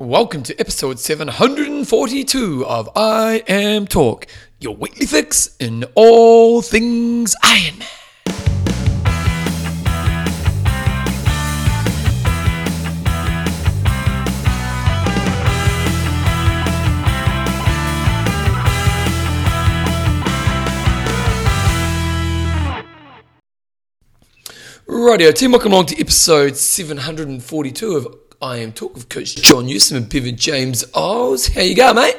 Welcome to episode 742 of IMTalk, your weekly fix in all things Ironman. Radio team, welcome along to episode 742 of IMTalk with Coach John Newsom and Bevan James Eyles. How you go, mate?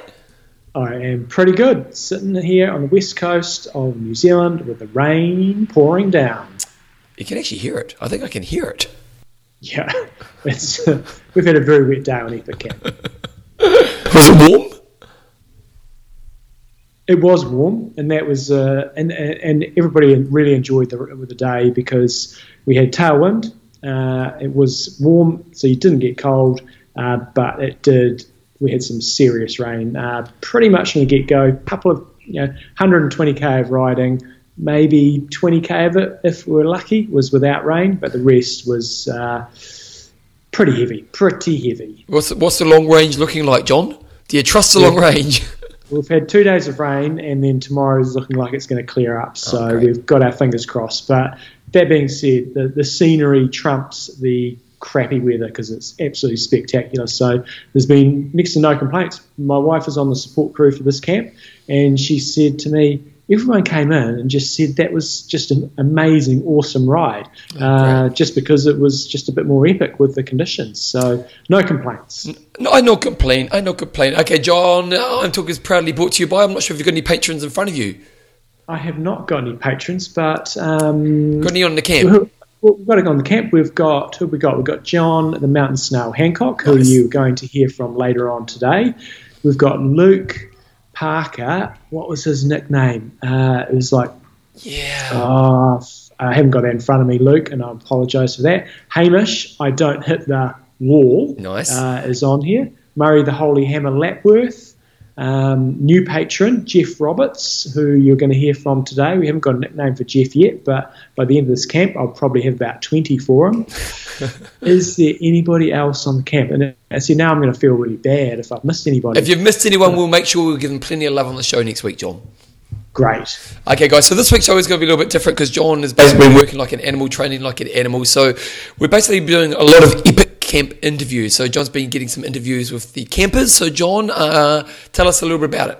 I am pretty good. Sitting here on the west coast of New Zealand with the rain pouring down. You can actually hear it. I think I can hear it. Yeah, it's we've had a very wet day on Epic Camp. Was it warm? It was warm, and that was uh, and and everybody really enjoyed the the day because we had tailwind. Uh, it was warm, so you didn't get cold, uh, but it did. We had some serious rain, uh, pretty much from the get go. A couple of you know 120k of riding, maybe 20k of it, if we were lucky, was without rain, but the rest was uh, pretty heavy, pretty heavy. What's what's the long range looking like, John? Do you trust the long range? We've had two days of rain, and then tomorrow is looking like it's going to clear up. So we've got our fingers crossed. But that being said, the, the scenery trumps the crappy weather because it's absolutely spectacular. So there's been next to no complaints. My wife is on the support crew for this camp, and she said to me, everyone came in and just said that was just an amazing, awesome ride, uh, just because it was just a bit more epic with the conditions. So no complaints. no, I no complain. I no complain. Okay, John, uh, IMTalk is proudly brought to you by. I'm not sure if you've got any patrons in front of you. I have not got any patrons, but um, Got any on the camp? well, we've got to go on the camp. We've got who have we got? We've got John the Mountain Snail Hancock, who Nice. you're going to hear from later on today. We've got Luke Parker. What was his nickname? Uh, it was like Yeah. oh, I haven't got that in front of me, Luke, and I apologise for that. Hamish, I don't hit the wall. Nice. Uh, is on here. Murray the Holy Hammer Lapworth. Um, new patron Jeff Roberts, who you're going to hear from today. We haven't got a nickname for Jeff yet, but by the end of this camp, I'll probably have about 20 for him. Is there anybody else on the camp? And I see now I'm going to feel really bad if I've missed anybody. If you've missed anyone, we'll make sure we'll give them plenty of love on the show next week, John. Great. Okay, guys, so this week's show is going to be a little bit different because John has basically been working like an animal, training like an animal. So we're basically doing a lot of epic camp interviews. So John's been getting some interviews with the campers. So, John, uh, tell us a little bit about it.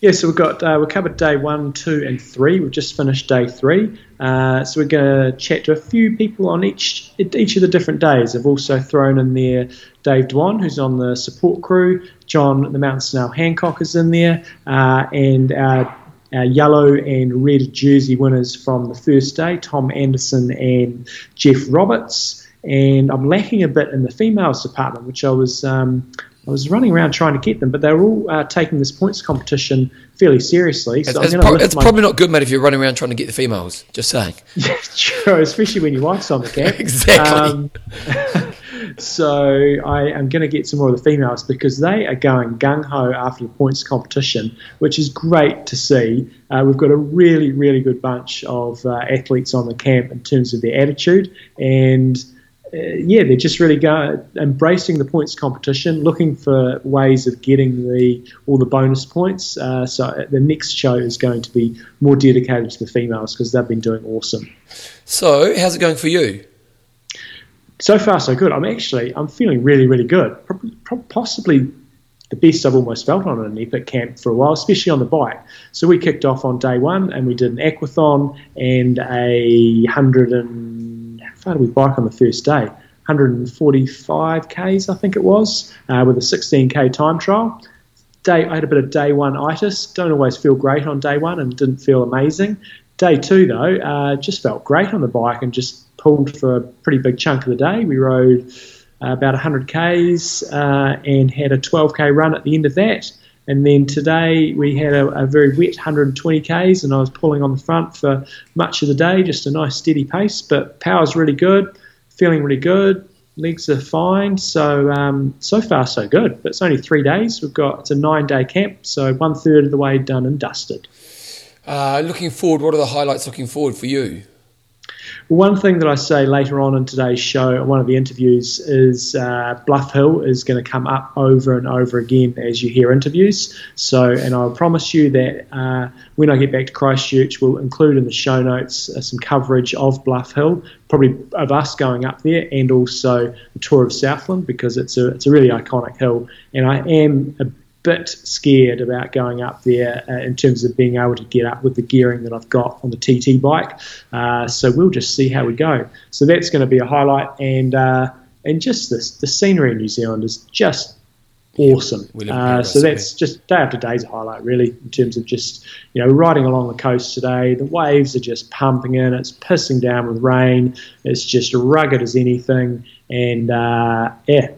Yeah, so we've got uh, we covered day one, two, and three. We've just finished day three. Uh, so we're going to chat to a few people on each each of the different days. I've also thrown in there Dave Dwan, who's on the support crew. John, the Mountain Snail Hancock, is in there, uh, and our, our yellow and red jersey winners from the first day, Tom Anderson and Jeff Roberts. And I'm lacking a bit in the females department, which I was um, I was running around trying to get them, but they were all uh, taking this points competition fairly seriously. So It's, it's, pro- it's my probably not good, mate, if you're running around trying to get the females. Just saying. Yeah, true, especially when your wife's on the camp. Exactly. Um, so I am going to get some more of the females because they are going gung ho after the points competition, which is great to see. Uh, we've got a really, really good bunch of uh, athletes on the camp in terms of their attitude and. Uh, yeah, they're just really go, embracing the points competition, looking for ways of getting the all the bonus points. Uh, so the next show is going to be more dedicated to the females because they've been doing awesome. So, how's it going for you? so far so good. I'm actually I'm feeling really really good. Probably, prob- possibly the best I've almost felt on an epic camp for a while, especially on the bike. So we kicked off on day one and we did an aquathon and a hundred and did we bike on the first day? 145 k's I think it was uh, with a 16k time trial. Day I had a bit of day one itis. Don't always feel great on day one and didn't feel amazing. Day two though, uh, just felt great on the bike and just pulled for a pretty big chunk of the day. We rode uh, about 100 k's uh, and had a 12k run at the end of that. And then today we had a, a very wet 120 k's, and I was pulling on the front for much of the day, just a nice steady pace. But power's really good, feeling really good, legs are fine. So um, so far so good. But it's only three days. We've got it's a nine day camp, so one third of the way done and dusted. Uh, looking forward, what are the highlights looking forward for you? One thing that I say later on in today's show, one of the interviews, is uh, Bluff Hill is going to come up over and over again as you hear interviews. So, and I'll promise you that uh, when I get back to Christchurch, we'll include in the show notes uh, some coverage of Bluff Hill, probably of us going up there, and also the tour of Southland because it's a it's a really iconic hill. And I am a bit scared about going up there uh, in terms of being able to get up with the gearing that I've got on the TT bike. Uh, so we'll just see how we go. So that's going to be a highlight, and uh, and just this the scenery in New Zealand is just awesome. Uh, so that's just day after day's a highlight, really, in terms of just you know riding along the coast today. The waves are just pumping in. It's pissing down with rain. It's just rugged as anything, and uh, yeah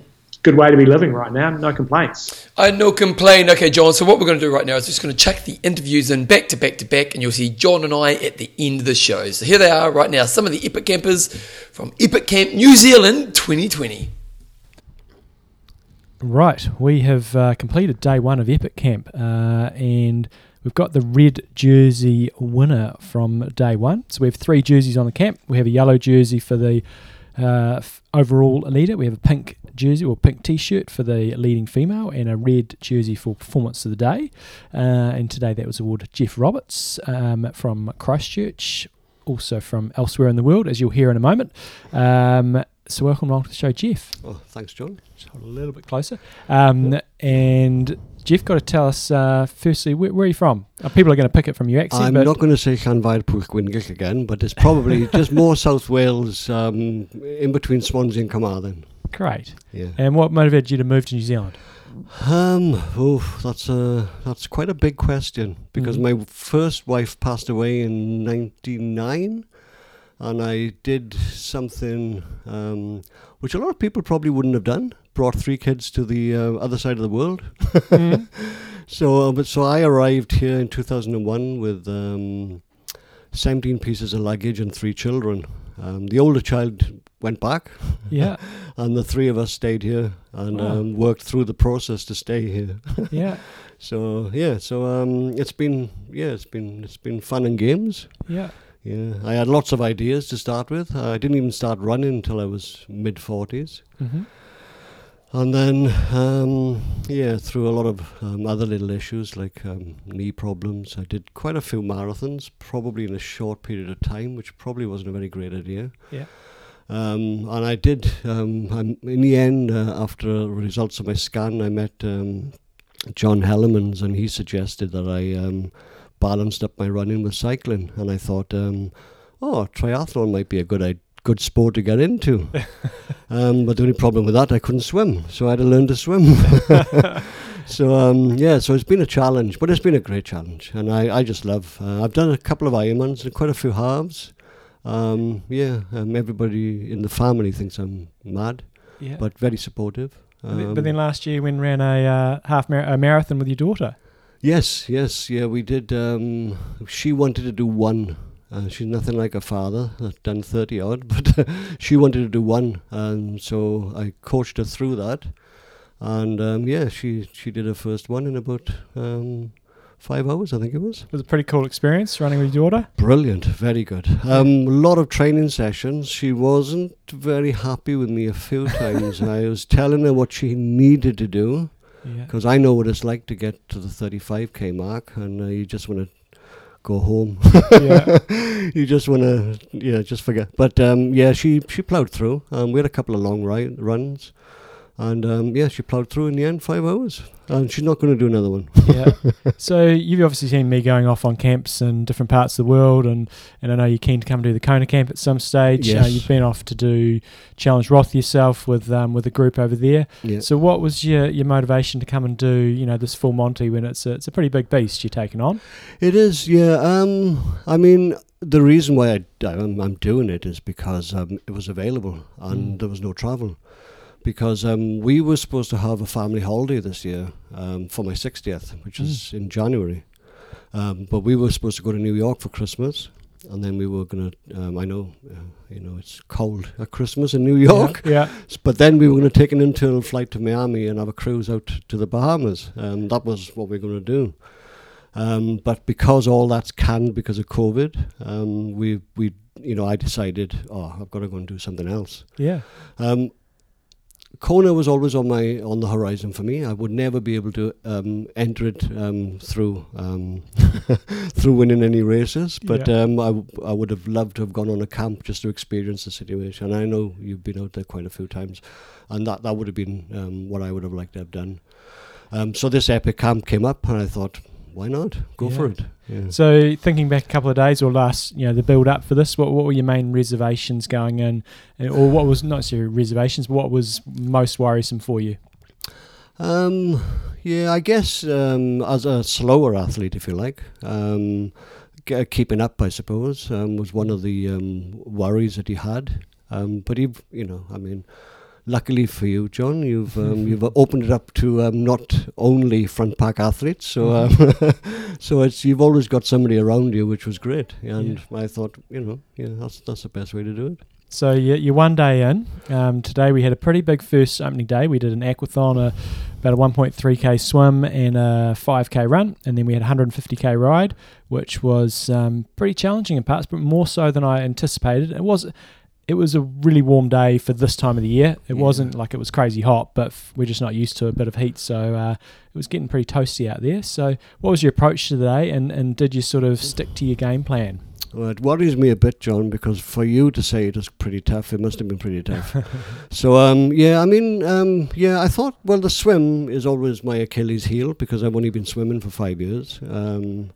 good way to be living right now. No complaints. I no complain. Okay, John. So what we're going to do right now is just going to check the interviews in back to back to back, and you'll see John and I at the end of the show. So here they are right now. Some of the Epic Campers from Epic Camp New Zealand 2020. Right, we have uh, completed day one of Epic Camp, uh, and we've got the red jersey winner from day one. So we have three jerseys on the camp. We have a yellow jersey for the uh, overall leader. We have a pink jersey or pink t-shirt for the leading female and a red jersey for performance of the day. Uh, and today that was awarded Jeff Roberts um, from Christchurch, also from elsewhere in the world, as you'll hear in a moment. Um, so welcome along to the show, Jeff. Oh, thanks, John. Just hold a little bit closer. Um, and Jeff, got to tell us uh, firstly where, where, are you from? Uh, people are going to pick it from your accent. I'm not going to say Llanfair Pwllgwyngyll again, but it's probably just more South Wales, um, in between Swansea and Carmarthen. Great. Yeah. And what motivated you to move to New Zealand? Um, oh, that's a that's quite a big question because mm-hmm. my first wife passed away in '99, and I did something um, which a lot of people probably wouldn't have done. Brought three kids to the uh, other side of the world. Mm-hmm. so, uh, but so I arrived here in 2001 with um, 17 pieces of luggage and three children. Um, the older child went back. Yeah. and the three of us stayed here and wow. um, worked through the process to stay here. yeah. So yeah, so um, it's been yeah, it's been it's been fun and games. Yeah. Yeah, I had lots of ideas to start with. I didn't even start running until I was mid 40s. Mm-hmm. And then, um, yeah, through a lot of um, other little issues like um, knee problems, I did quite a few marathons, probably in a short period of time, which probably wasn't a very great idea. Yeah. Um, and I did, um, in the end, uh, after results of my scan, I met um, John Hellemans and he suggested that I um, balanced up my running with cycling. And I thought, um, oh, triathlon might be a good good sport to get into. um, but the only problem with that, I couldn't swim, so I had to learn to swim. so um, yeah, so it's been a challenge, but it's been a great challenge, and I, I just love. Uh, I've done a couple of Ironmans and quite a few halves. Um, yeah, um, everybody in the family thinks I'm mad, yeah. but very supportive. Um, but then last year, when ran a uh, half mar- a marathon with your daughter. Yes, yes, yeah, we did. Um, she wanted to do one. Uh, she's nothing like her father, done 30 odd, but she wanted to do one. And so I coached her through that. And um, yeah, she, she did her first one in about um, five hours, I think it was. It was a pretty cool experience running with your daughter. Brilliant, very good. Um, a lot of training sessions. She wasn't very happy with me a few times. And I was telling her what she needed to do because yeah. I know what it's like to get to the 35k mark, and uh, you just want to go home. yeah. you just want to, yeah, just forget. But um, yeah, she she ploughed through. Um, we had a couple of long ride, runs. And um, yeah, she ploughed through in the end, five hours. And she's not going to do another one. yeah. So you've obviously seen me going off on camps in different parts of the world, and, and I know you're keen to come do the Kona camp at some stage. Yes. Uh, you've been off to do Challenge Roth yourself with um, with a group over there. Yeah. So what was your, your motivation to come and do you know this full Monty when it's a, it's a pretty big beast you're taking on? It is, yeah. Um, I mean, the reason why I, I'm, I'm doing it is because um, it was available and mm. there was no travel because um, we were supposed to have a family holiday this year um, for my 60th, which mm. is in January. Um, but we were supposed to go to New York for Christmas, and then we were going to. Um, I know, uh, you know, it's cold at Christmas in New York. Yeah. yeah. But then we were going to take an internal flight to Miami and have a cruise out to the Bahamas, and that was what we were going to do. Um, but because all that's canned because of COVID, um, we we you know I decided, oh, I've got to go and do something else. Yeah. Um, Kona was always on my on the horizon for me. I would never be able to um, enter it um, through um, through winning any races, but Yeah. um, I, w- I would have loved to have gone on a camp just to experience the situation. I know you've been out there quite a few times, and that that would have been um, what I would have liked to have done. Um, so this epic camp came up, and I thought, why not go for it? Yeah. So thinking back a couple of days or last, you know, the build up for this, what, what were your main reservations going in, or what was not your reservations, but what was most worrisome for you? Um, yeah, I guess um, as a slower athlete, if you like, um, g- keeping up, I suppose, um, was one of the um, worries that he had. Um, but he, you know, I mean, luckily for you, John, you've um, you've opened it up to um, not only front pack athletes, so um, so it's you've always got somebody around you, which was great. And I thought, you know, yeah, that's that's the best way to do it. So you- you're one day in. Um, today we had a pretty big first opening day. We did an aquathon, a, about a 1.3k swim and a 5k run, and then we had a 150k ride, which was um, pretty challenging in parts, but more so than I anticipated. It was. It was a really warm day for this time of the year. It Yeah. wasn't like it was crazy hot, but f- we're just not used to a bit of heat, so uh, it was getting pretty toasty out there. So, what was your approach to the day, and, and did you sort of stick to your game plan? Well, it worries me a bit, John, because for you to say it was pretty tough, it must have been pretty tough. so, um, yeah, I mean, um, yeah, I thought, well, the swim is always my Achilles heel because I've only been swimming for five years. Um,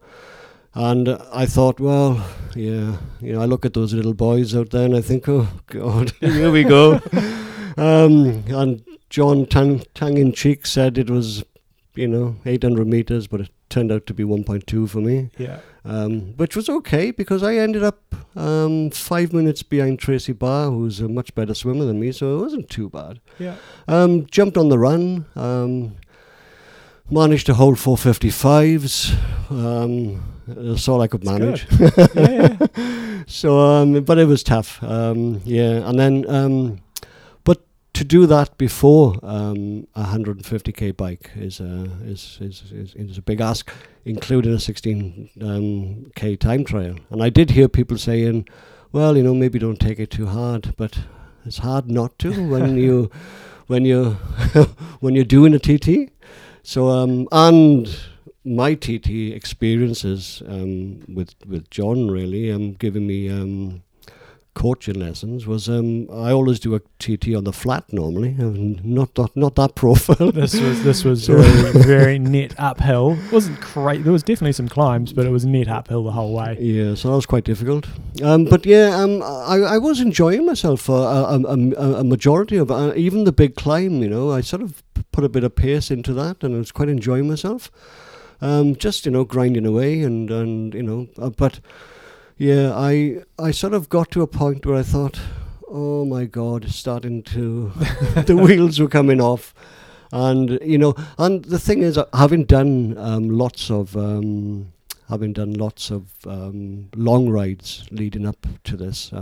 and I thought, well, yeah, you know, I look at those little boys out there and I think, oh, God, here we go. um, and John, tongue, tongue in cheek, said it was, you know, 800 meters, but it turned out to be 1.2 for me Yeah. um, which was okay because I ended up um, five minutes behind Tracy Barr, who's a much better swimmer than me, so it wasn't too bad. Yeah. Um, jumped on the run, um, managed to hold 455s. Um, that's all I could manage. yeah, yeah. so, um, but it was tough. Um, yeah, and then, um, but to do that before um, a 150k bike is a is, is is is a big ask, including a 16k um, time trial. And I did hear people saying, "Well, you know, maybe don't take it too hard," but it's hard not to when you when you when you're doing a TT. So um, and my TT experiences um, with with John really um, giving me um, coaching lessons was um, I always do a TT on the flat normally, not that not that profile. This was this was So- very very net uphill. It wasn't great. There was definitely some climbs, but it was net uphill the whole way. Yeah, so that was quite difficult. Um, but yeah, um, I, I was enjoying myself for a, a, a, a majority of uh, even the big climb. You know, I sort of put a bit of pace into that, and I was quite enjoying myself. Um, just you know, grinding away, and and you know, uh, but yeah, I I sort of got to a point where I thought, oh my god, it's starting to the wheels were coming off. And you know, and the thing is, having done um, lots of um, having done lots of um, long rides leading up to this.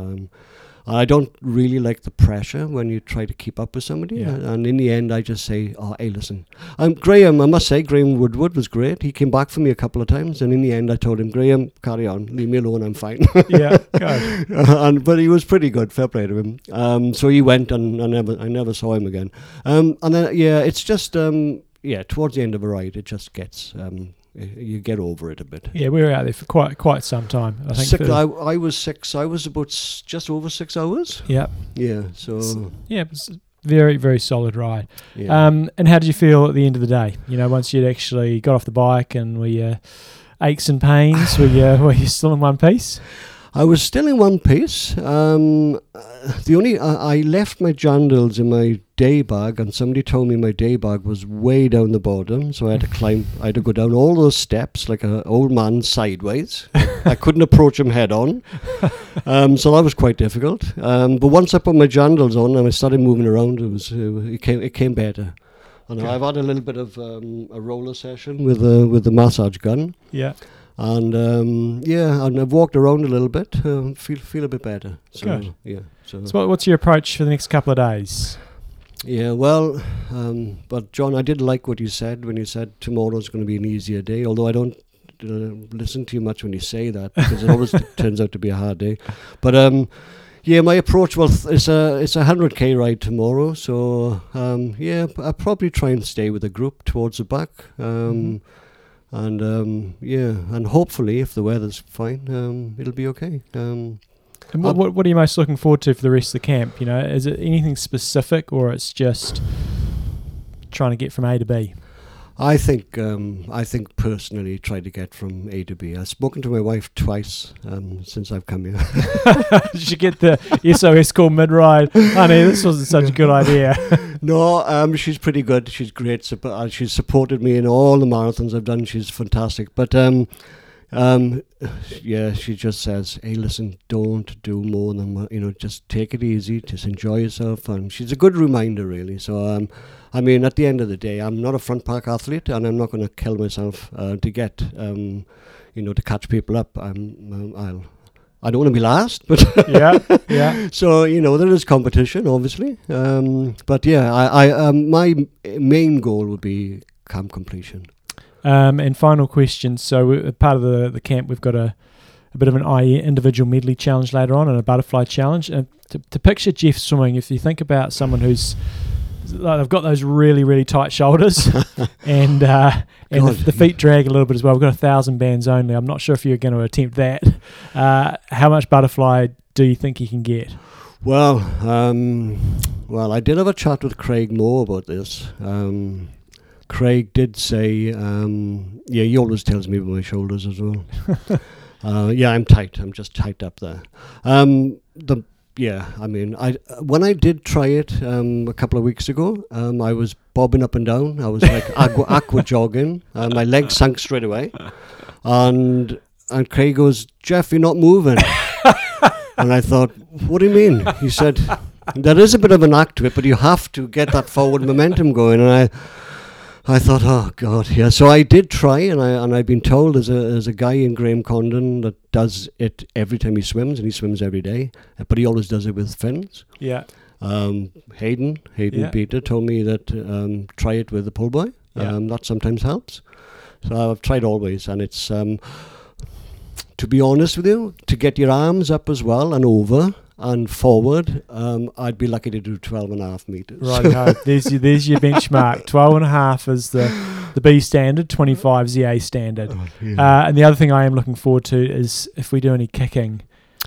I don't really like the pressure when you try to keep up with somebody. Yeah. And in the end, I just say, oh, hey, listen. Um, Graham, I must say, Graham Woodward was great. He came back for me a couple of times. And in the end, I told him, Graham, carry on. Leave me alone. I'm fine. Yeah, and but he was pretty good. Fair play to him. Um, so he went, and I never, I never saw him again. Um, and then yeah, it's just um, yeah, towards the end of a ride, it just gets um, you get over it a bit. Yeah, we were out there for quite quite some time. I think. Six, I, I was six. I was about s- just over six hours. yeah, Yeah. So yeah, it was a very very solid ride. yeah. Um, and how did you feel at the end of the day? You know, once you'd actually got off the bike and we. you aches and pains? were you were you still in one piece? I was still in one piece. Um, the only I, I left my jandals in my day bag, and somebody told me my day bag was way down the bottom, so I had to climb. I had to go down all those steps like an old man sideways. I couldn't approach him head on, um, so that was quite difficult. Um, but once I put my jandals on and I started moving around, it was it came it came better. And Okay. I've had a little bit of um, a roller session with the with the massage gun. Yeah, And um, yeah, and I've walked around a little bit. Um, feel feel a bit better. So, Good. Yeah. So, So what, what's your approach for the next couple of days? yeah. Well, um, but John, I did like what you said when you said tomorrow's going to be an easier day. Although I don't uh, listen to you much when you say that because it always turns out to be a hard day. But um, yeah, my approach well, th- it's a it's a hundred k ride tomorrow, so um, yeah, I'll probably try and stay with the group towards the back. Um, And um, yeah, and hopefully, if the weather's fine, um, it'll be okay. Um, And what, what, what are you most looking forward to for the rest of the camp? You know, is it anything specific or it's just trying to get from A to B? I think um, I think personally try to get from A to B. I've spoken to my wife twice um, since I've come here. you should get the SOS call mid ride. Honey, this wasn't such a good idea. no, um, she's pretty good. She's great. Uh, she's supported me in all the marathons I've done. She's fantastic. But um, um, yeah, she just says, "Hey, listen, don't do more than you know. Just take it easy. Just enjoy yourself." And she's a good reminder, really. So um, I mean, at the end of the day, I'm not a front pack athlete, and I'm not going to kill myself uh, to get, um, you know, to catch people up. I'm, um, I'll, I don't want to be last, but yeah, yeah. so you know there is competition, obviously. Um, but yeah, I, I um, my main goal would be camp completion. Um, and final question. So, we- part of the, the camp, we've got a, a bit of an IE individual medley challenge later on and a butterfly challenge. And to, to picture Jeff swimming, if you think about someone who's like, they've got those really, really tight shoulders and uh, and the, the feet drag a little bit as well. We've got a thousand bands only. I'm not sure if you're going to attempt that. Uh, how much butterfly do you think you can get? Well, um, well, I did have a chat with Craig Moore about this. Um, Craig did say, um, yeah, he always tells me about my shoulders as well. uh, yeah, I'm tight. I'm just tight up there. Um, the yeah, I mean, I when I did try it um, a couple of weeks ago, um, I was bobbing up and down. I was like aqua, aqua jogging. Uh, my legs sank straight away, and and Craig goes, Jeff, you're not moving. and I thought, what do you mean? He said, there is a bit of an act to it, but you have to get that forward momentum going. And I, I thought, oh God, yeah. So I did try, and I and I've been told there's a there's a guy in Graham Condon that does it every time he swims, and he swims every day, but he always does it with fins. Yeah. Um, Hayden, Hayden Yeah. Peter told me that um, try it with a pull boy. Yeah. Um, that sometimes helps. So I've tried always, and it's um, to be honest with you, to get your arms up as well and over and forward, um, I'd be lucky to do 12 and a half meters. Right, no, there's your, there's your benchmark. 12 and a half is the, the B standard, 25 is the A standard. Uh, and the other thing I am looking forward to is if we do any kicking.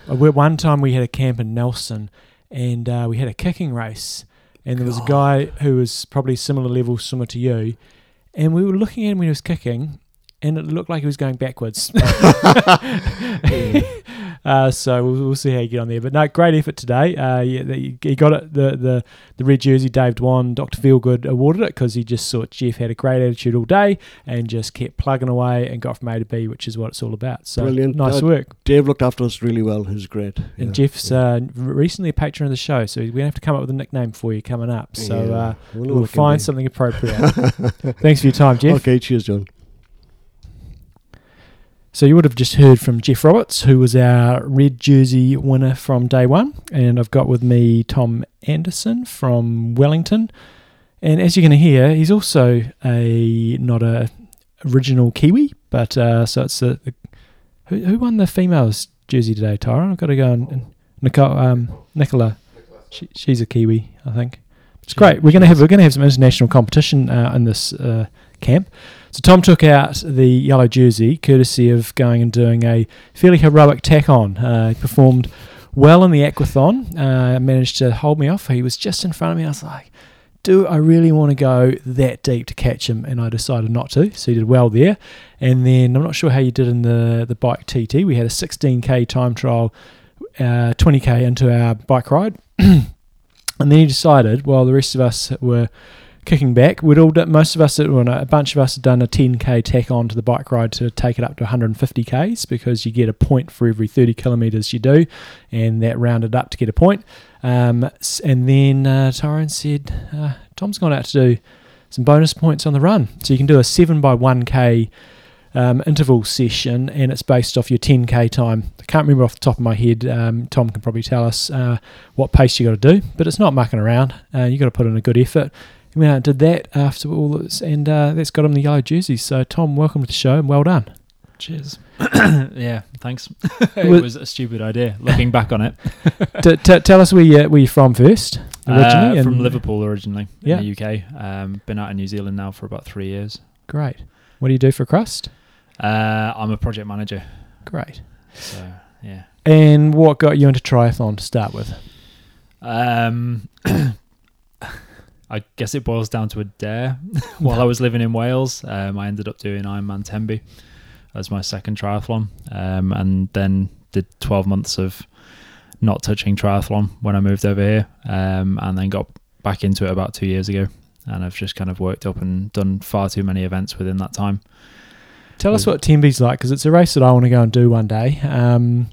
Uh, One time we had a camp in Nelson and uh, we had a kicking race. And there was a guy who was probably similar level, similar to you. And we were looking at him when he was kicking, and it looked like he was going backwards. uh, so we'll, we'll see how you get on there. But no, great effort today. Uh, yeah, he got it. The, the the red jersey, Dave Dwan, Dr. Feelgood awarded it because he just thought Jeff had a great attitude all day and just kept plugging away and got from A to B, which is what it's all about. So Brilliant. nice Uh, work. Dave looked after us really well. He's great. And Yeah. Jeff's uh, recently a patron of the show, so we're going to have to come up with a nickname for you coming up. So Yeah. uh, we'll can find something appropriate. Thanks for your time, Jeff. Okay, cheers, John. So you would have just heard from Jeff Roberts, who was our red jersey winner from day one, and I've got with me Tom Anderson from Wellington. And as you're going to hear, he's also a not a original Kiwi, but uh, so it's a, who, who won the females jersey today, Tyrone? I've got to go and, and Nicole, um, Nicola. She, she's a Kiwi, I think. It's great. We're going to have we're going to have some international competition uh, in this uh, camp. So Tom took out the yellow jersey, courtesy of going and doing a fairly heroic tack on. Uh, he performed well in the aquathon, uh, managed to hold me off. He was just in front of me. I was like, do I really want to go that deep to catch him? And I decided not to. So he did well there. And then I'm not sure how you did in the, the bike TT. We had a 16k time trial, uh, 20k into our bike ride. and then he decided, while the rest of us were kicking back. We'd all most of us, well, a bunch of us had done a 10k tack on to the bike ride to take it up to 150 k's because you get a point for every 30 kilometres you do, and that rounded up to get a point. Um, and then uh, Tyrone said, uh, Tom's gone out to do some bonus points on the run, so you can do a seven by 1k. Um, interval session and it's based off your 10k time. I can't remember off the top of my head. Um, Tom can probably tell us uh, what pace you got to do, but it's not mucking around. Uh, you got to put in a good effort. He went out and did that after all this, and uh, that's got him the yellow jersey. So, Tom, welcome to the show and well done. Cheers. yeah, thanks. it Was- was a stupid idea. Looking back on it, T- t- tell us where you where you from first originally. Uh, from Liverpool originally Yeah. in the UK. Um, been out in New Zealand now for about three years. Great. What do you do for Crust? Uh, I'm a project manager, Great. so yeah. And what got you into triathlon to start with? Um, I guess it boils down to a dare. While I was living in Wales, um, I ended up doing Ironman Tenby as my second triathlon, um, and then did 12 months of not touching triathlon when I moved over here, um, and then got back into it about two years ago. And I've just kind of worked up and done far too many events within that time. Tell us what Tenby's like because it's a race that I want to go and do one day. Um,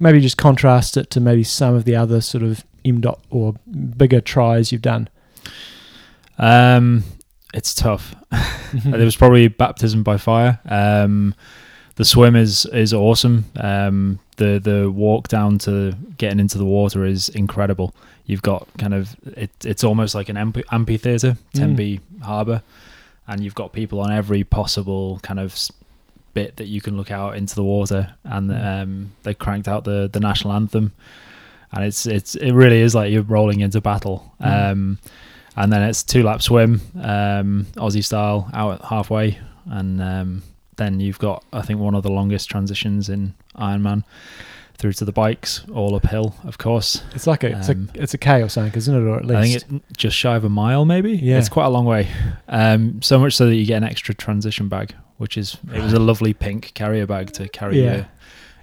maybe just contrast it to maybe some of the other sort of M dot or bigger tries you've done. Um, it's tough. It was probably baptism by fire. Um, the swim is is awesome. Um, the the walk down to getting into the water is incredible. You've got kind of it, it's almost like an amphi- amphitheater, Mm. Harbour, and you've got people on every possible kind of bit that you can look out into the water. And Mm. um, they cranked out the the national anthem, and it's it's it really is like you're rolling into battle. Mm. And then it's two lap swim, um, Aussie style, out halfway, and um, then you've got I think one of the longest transitions in Ironman through to the bikes, all uphill, of course. It's like a it's Um, a it's a K or something, isn't it? Or at least I think it's just shy of a mile, maybe. Yeah. it's quite a long way. Um, so much so that you get an extra transition bag, which is it was a lovely pink carrier bag to carry Yeah. your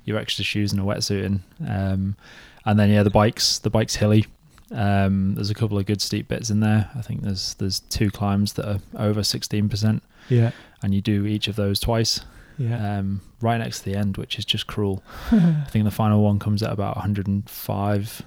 your extra shoes and a wetsuit in. Um, and then yeah, the bikes the bike's hilly. Um, there's a couple of good steep bits in there. I think there's there's two climbs that are over 16%, yeah and you do each of those twice, yeah. um, right next to the end, which is just cruel. I think the final one comes at about 105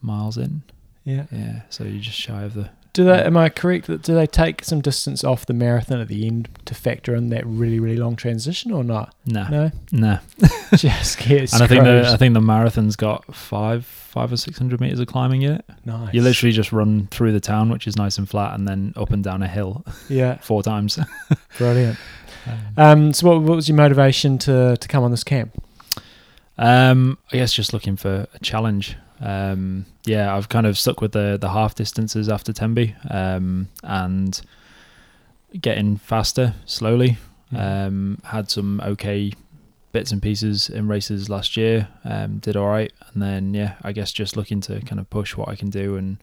miles in. yeah. Yeah, so you're just shy of the Do they? Am I correct that do they take some distance off the marathon at the end to factor in that really really long transition or not? no, No, no. just get And I think the. I think the marathon's got five five or six hundred meters of climbing in it. nice. You literally just run through the town, which is nice and flat, and then up and down a hill yeah, four times. brilliant. Um, so what, what was your motivation to to come on this camp? Um, I guess just looking for a challenge. Um, yeah, I've kind of stuck with the the half distances after Tenby, um, and getting faster slowly. Um, had some okay bits and pieces in races last year. Um, did all right, and then yeah, I guess just looking to kind of push what I can do and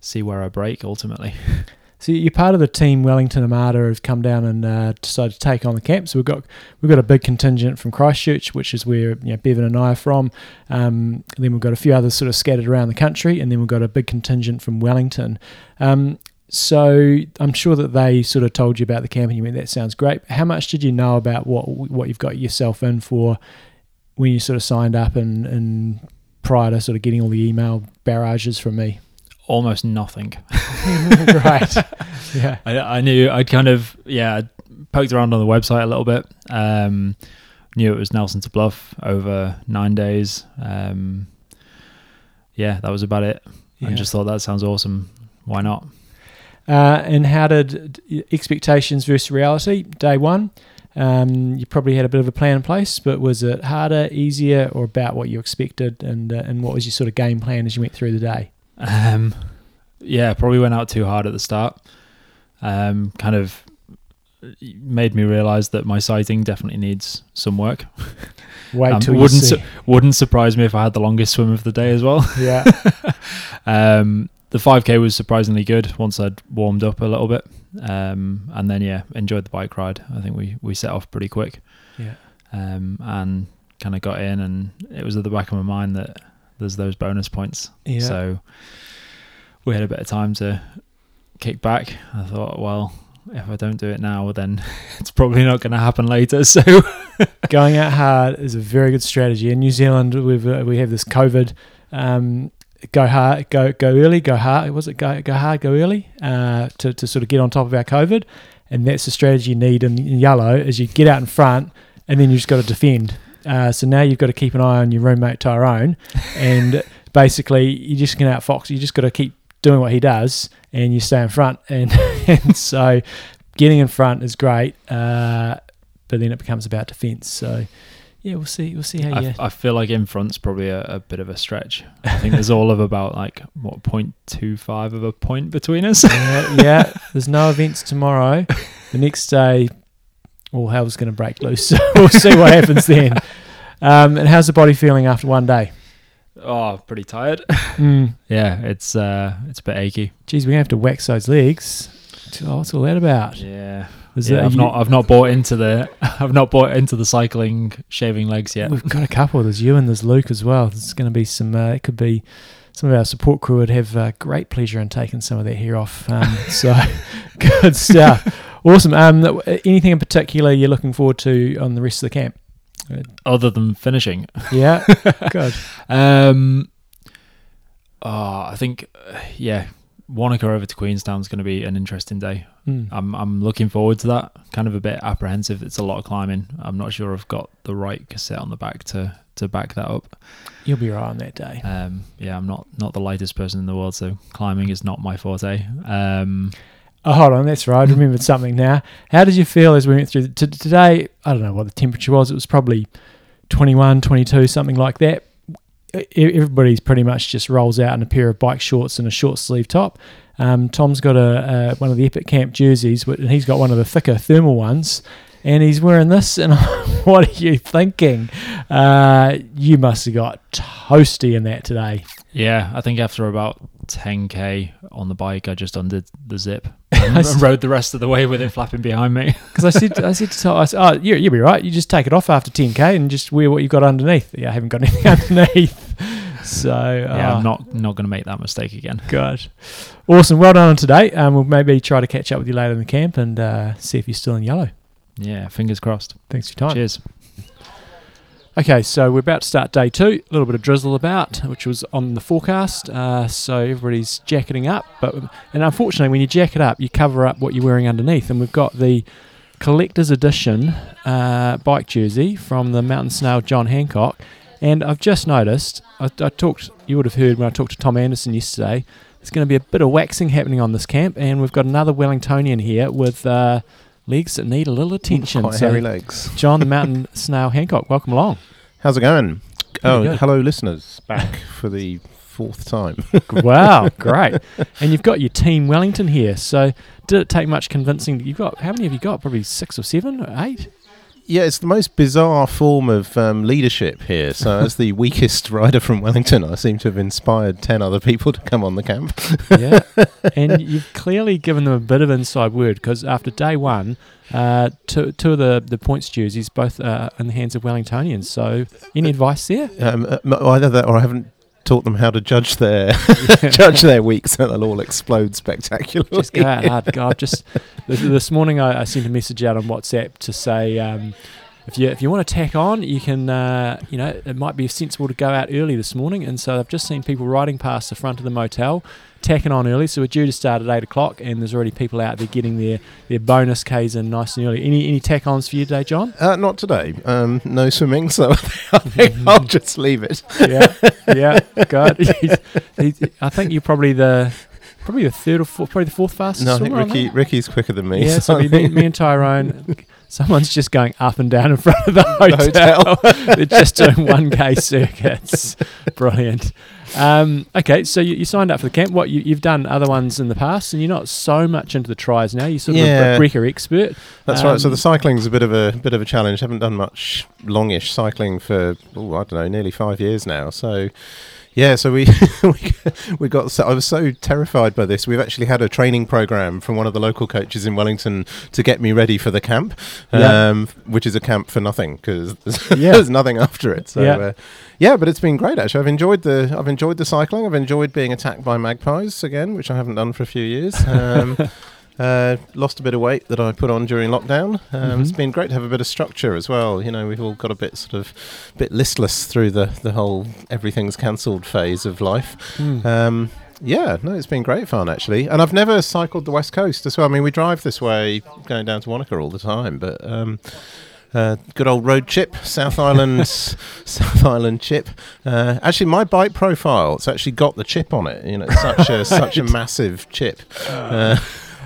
see where I break ultimately. So you're part of the team. Wellington Armada have come down and uh, decided to take on the camp. So we've got we've got a big contingent from Christchurch, which is where you know, Bevan and I are from. Um, then we've got a few others sort of scattered around the country, and then we've got a big contingent from Wellington. Um, so I'm sure that they sort of told you about the camp, and you went, "That sounds great." How much did you know about what what you've got yourself in for when you sort of signed up and, and prior to sort of getting all the email barrages from me? Almost nothing. right. Yeah. I, I knew I'd kind of yeah poked around on the website a little bit. Um, knew it was Nelson to Bluff over nine days. Um, yeah, that was about it. Yeah. I just thought that sounds awesome. Why not? Uh, and how did expectations versus reality day one? Um, you probably had a bit of a plan in place, but was it harder, easier, or about what you expected? And uh, and what was your sort of game plan as you went through the day? Um, yeah, probably went out too hard at the start. Um, kind of made me realise that my sighting definitely needs some work. Wait Um, till you wouldn't see. su- wouldn't surprise me if I had the longest swim of the day as well. yeah, um, the 5k was surprisingly good once I'd warmed up a little bit, um, and then yeah, enjoyed the bike ride. I think we we set off pretty quick, yeah, um, and kind of got in, and it was at the back of my mind that there's those bonus points. yeah. So we had a bit of time to kick back. I thought, well, if I don't do it now, then it's probably not going to happen later. So Going out hard is a very good strategy. In New Zealand, we've uh, we have this COVID. Um, go hard, go go early, go hard. Was it go go hard, go early? Uh, to to sort of get on top of our COVID, and that's the strategy you need in, in yellow. Is you get out in front, and then you just got to defend. Uh, so now you've got to keep an eye on your roommate Tyrone, and basically you just can outfox. You just got to keep doing what he does, and you stay in front. And and so getting in front is great. Uh, but then it becomes about defence. So yeah, we'll see. We'll see how you. I, I feel like in front's probably a, a bit of a stretch. I think there's all of about like what 0.25 of a point between us. yeah, yeah, there's no events tomorrow. The next day, all hell's going to break loose. So we'll see what happens then. Um, and how's the body feeling after one day? oh, pretty tired. Mm. Yeah, it's uh, it's a bit achy. Geez, we're going to have to wax those legs. Oh, what's all that about? Yeah, Is yeah. I've you- not I've not bought into the I've not bought into the cycling shaving legs yet. We've got a couple. There's you and there's Luke as well. There's going to be some. Uh, it could be some of our support crew would have uh, great pleasure in taking some of their hair off. Um, so good stuff. Awesome. Um, anything in particular you're looking forward to on the rest of the camp? Other than finishing, Yeah. good. um, oh, I think uh, yeah, Wanaka over to Queenstown is going to be an interesting day. Mm. I'm I'm looking forward to that. Kind of a bit apprehensive. It's a lot of climbing. I'm not sure I've got the right cassette on the back to to back that up. You'll be right on that day. Um, yeah, I'm not not the lightest person in the world, so climbing is not my forte. Um, Oh, hold on. That's right. I remembered something now. How did you feel as we went through t- today? I don't know what the temperature was. It was probably 21, 22, something like that. Everybody's pretty much just rolls out in a pair of bike shorts and a short sleeve top. Um, Tom's got a, a one of the Epic Camp jerseys, and he's got one of the thicker thermal ones, and he's wearing this. And what are you thinking? Uh, you must have got toasty in that today. yeah, I think after about 10k on the bike, I just undid the zip and rode the rest of the way with it flapping behind me. Because I said, I said to Tom, I said, oh, you, you'll be right. You just take it off after 10k and just wear what you've got underneath. Yeah, I haven't got anything underneath. So Yeah, uh, I'm not not going to make that mistake again. God, awesome. Well done on today. Um, we'll maybe try to catch up with you later in the camp and uh, see if you're still in yellow. Yeah, fingers crossed. Thanks for your time. Cheers. Okay, so we're about to start day two. A little bit of drizzle about, which was on the forecast. Uh, so everybody's jacketing up, but and unfortunately, when you jacket up, you cover up what you're wearing underneath. And we've got the collector's edition uh, bike jersey from the Mountain Snail John Hancock. And I've just noticed, I, I talked, you would have heard when I talked to Tom Anderson yesterday. There's going to be a bit of waxing happening on this camp, and we've got another Wellingtonian here with uh, legs that need a little attention. Quite So, hairy legs. John the Mountain Snail Hancock, welcome along. How's it going? oh, good. hello, listeners. Back for the fourth time. wow, great. And you've got your team Wellington here. So did it take much convincing? You've got how many have you got? Probably six or seven or eight. Yeah, it's the most bizarre form of um, leadership here. So, as the weakest rider from Wellington, I seem to have inspired 10 other people to come on the camp. Yeah. and you've clearly given them a bit of inside word because after day one, uh, two, two of the, the points jerseys both uh, in the hands of Wellingtonians. So any advice there? Um, uh, either that or I haven't taught them how to judge their judge their week so they'll all explode spectacularly. Just go out hard. God, just this, this morning I, I sent a message out on WhatsApp to say um, if you if you want to tack on, you can. Uh, you know, it might be sensible to go out early this morning. And so I've just seen people riding past the front of the motel, tacking on early. So we're due to start at eight o'clock, and there's already people out there getting their their bonus K's in nice and early. Any any tack ons for you today, John? Uh, not today. Um, no swimming, so I think I'll just leave it. yeah, yeah, God. He's, he's, I think you're probably the probably the third or fourth, probably the fourth fastest. No, I think Ricky. Ricky's quicker than me. Yeah, so I me, me and Tyrone. Someone's just going up and down in front of the The hotel. They're just doing 1K circuits. Brilliant. Um, okay, so you, you signed up for the camp. What you, you've done other ones in the past, and you're not so much into the tries now. You're sort of Yeah. a Brecker expert. That's right. So Um, the cycling's a bit of a bit of a challenge. haven't done much longish cycling for oh, I don't know, nearly five years now. So yeah, so we we, we got. So I was so terrified by this. We've actually had a training program from one of the local coaches in Wellington to get me ready for the camp, Yeah. um, which is a camp for nothing because there's, Yeah. there's nothing after it. So Yeah. uh, yeah, but it's been great actually. I've enjoyed the I've enjoyed the cycling. I've enjoyed being attacked by magpies again, which I haven't done for a few years. Um, Uh, lost a bit of weight that I put on during lockdown. Um, It's Mhm. been great to have a bit of structure as well. You know, we've all got a bit sort of bit listless through the the whole everything's cancelled phase of life. Hmm. Um, yeah, no, it's been great fun actually, and I've never cycled the west coast as well. I mean, we drive this way going down to Wanaka all the time, but. Um, uh, good old road chip, South Island, South Island chip. Uh, actually, my bike profile, it's actually got the chip on it. You know, it's such a such a massive chip. Uh,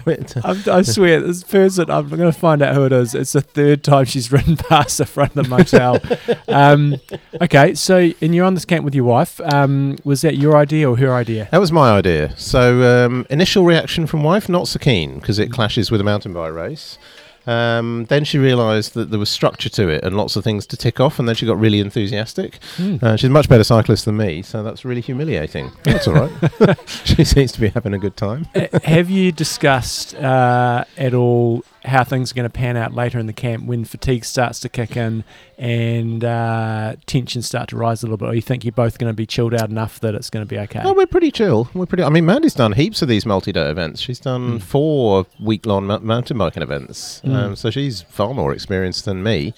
quit. I'm, I swear, this person, I'm going to find out who it is. It's the third time she's ridden past the front of the motel. um, okay, so, and you're on this camp with your wife. Um, was that your idea or her idea? That was my idea. So, um, initial reaction from wife, not so keen because it clashes with a mountain bike race. Um, then she realised that there was structure to it and lots of things to tick off, and then she got really enthusiastic. Hmm. Uh, she's a much better cyclist than me, so that's really humiliating. That's all right. she seems to be having a good time. Uh, have you discussed uh, at all how things are going to pan out later in the camp when fatigue starts to kick in and uh, tensions start to rise a little bit? Or you think you're both going to be chilled out enough that it's going to be okay? Oh, we're pretty chill. We're pretty. I mean, Mandy's done heaps of these multi-day events. She's done Mm. four week-long mountain biking events, Mm. um, so she's far more experienced than me.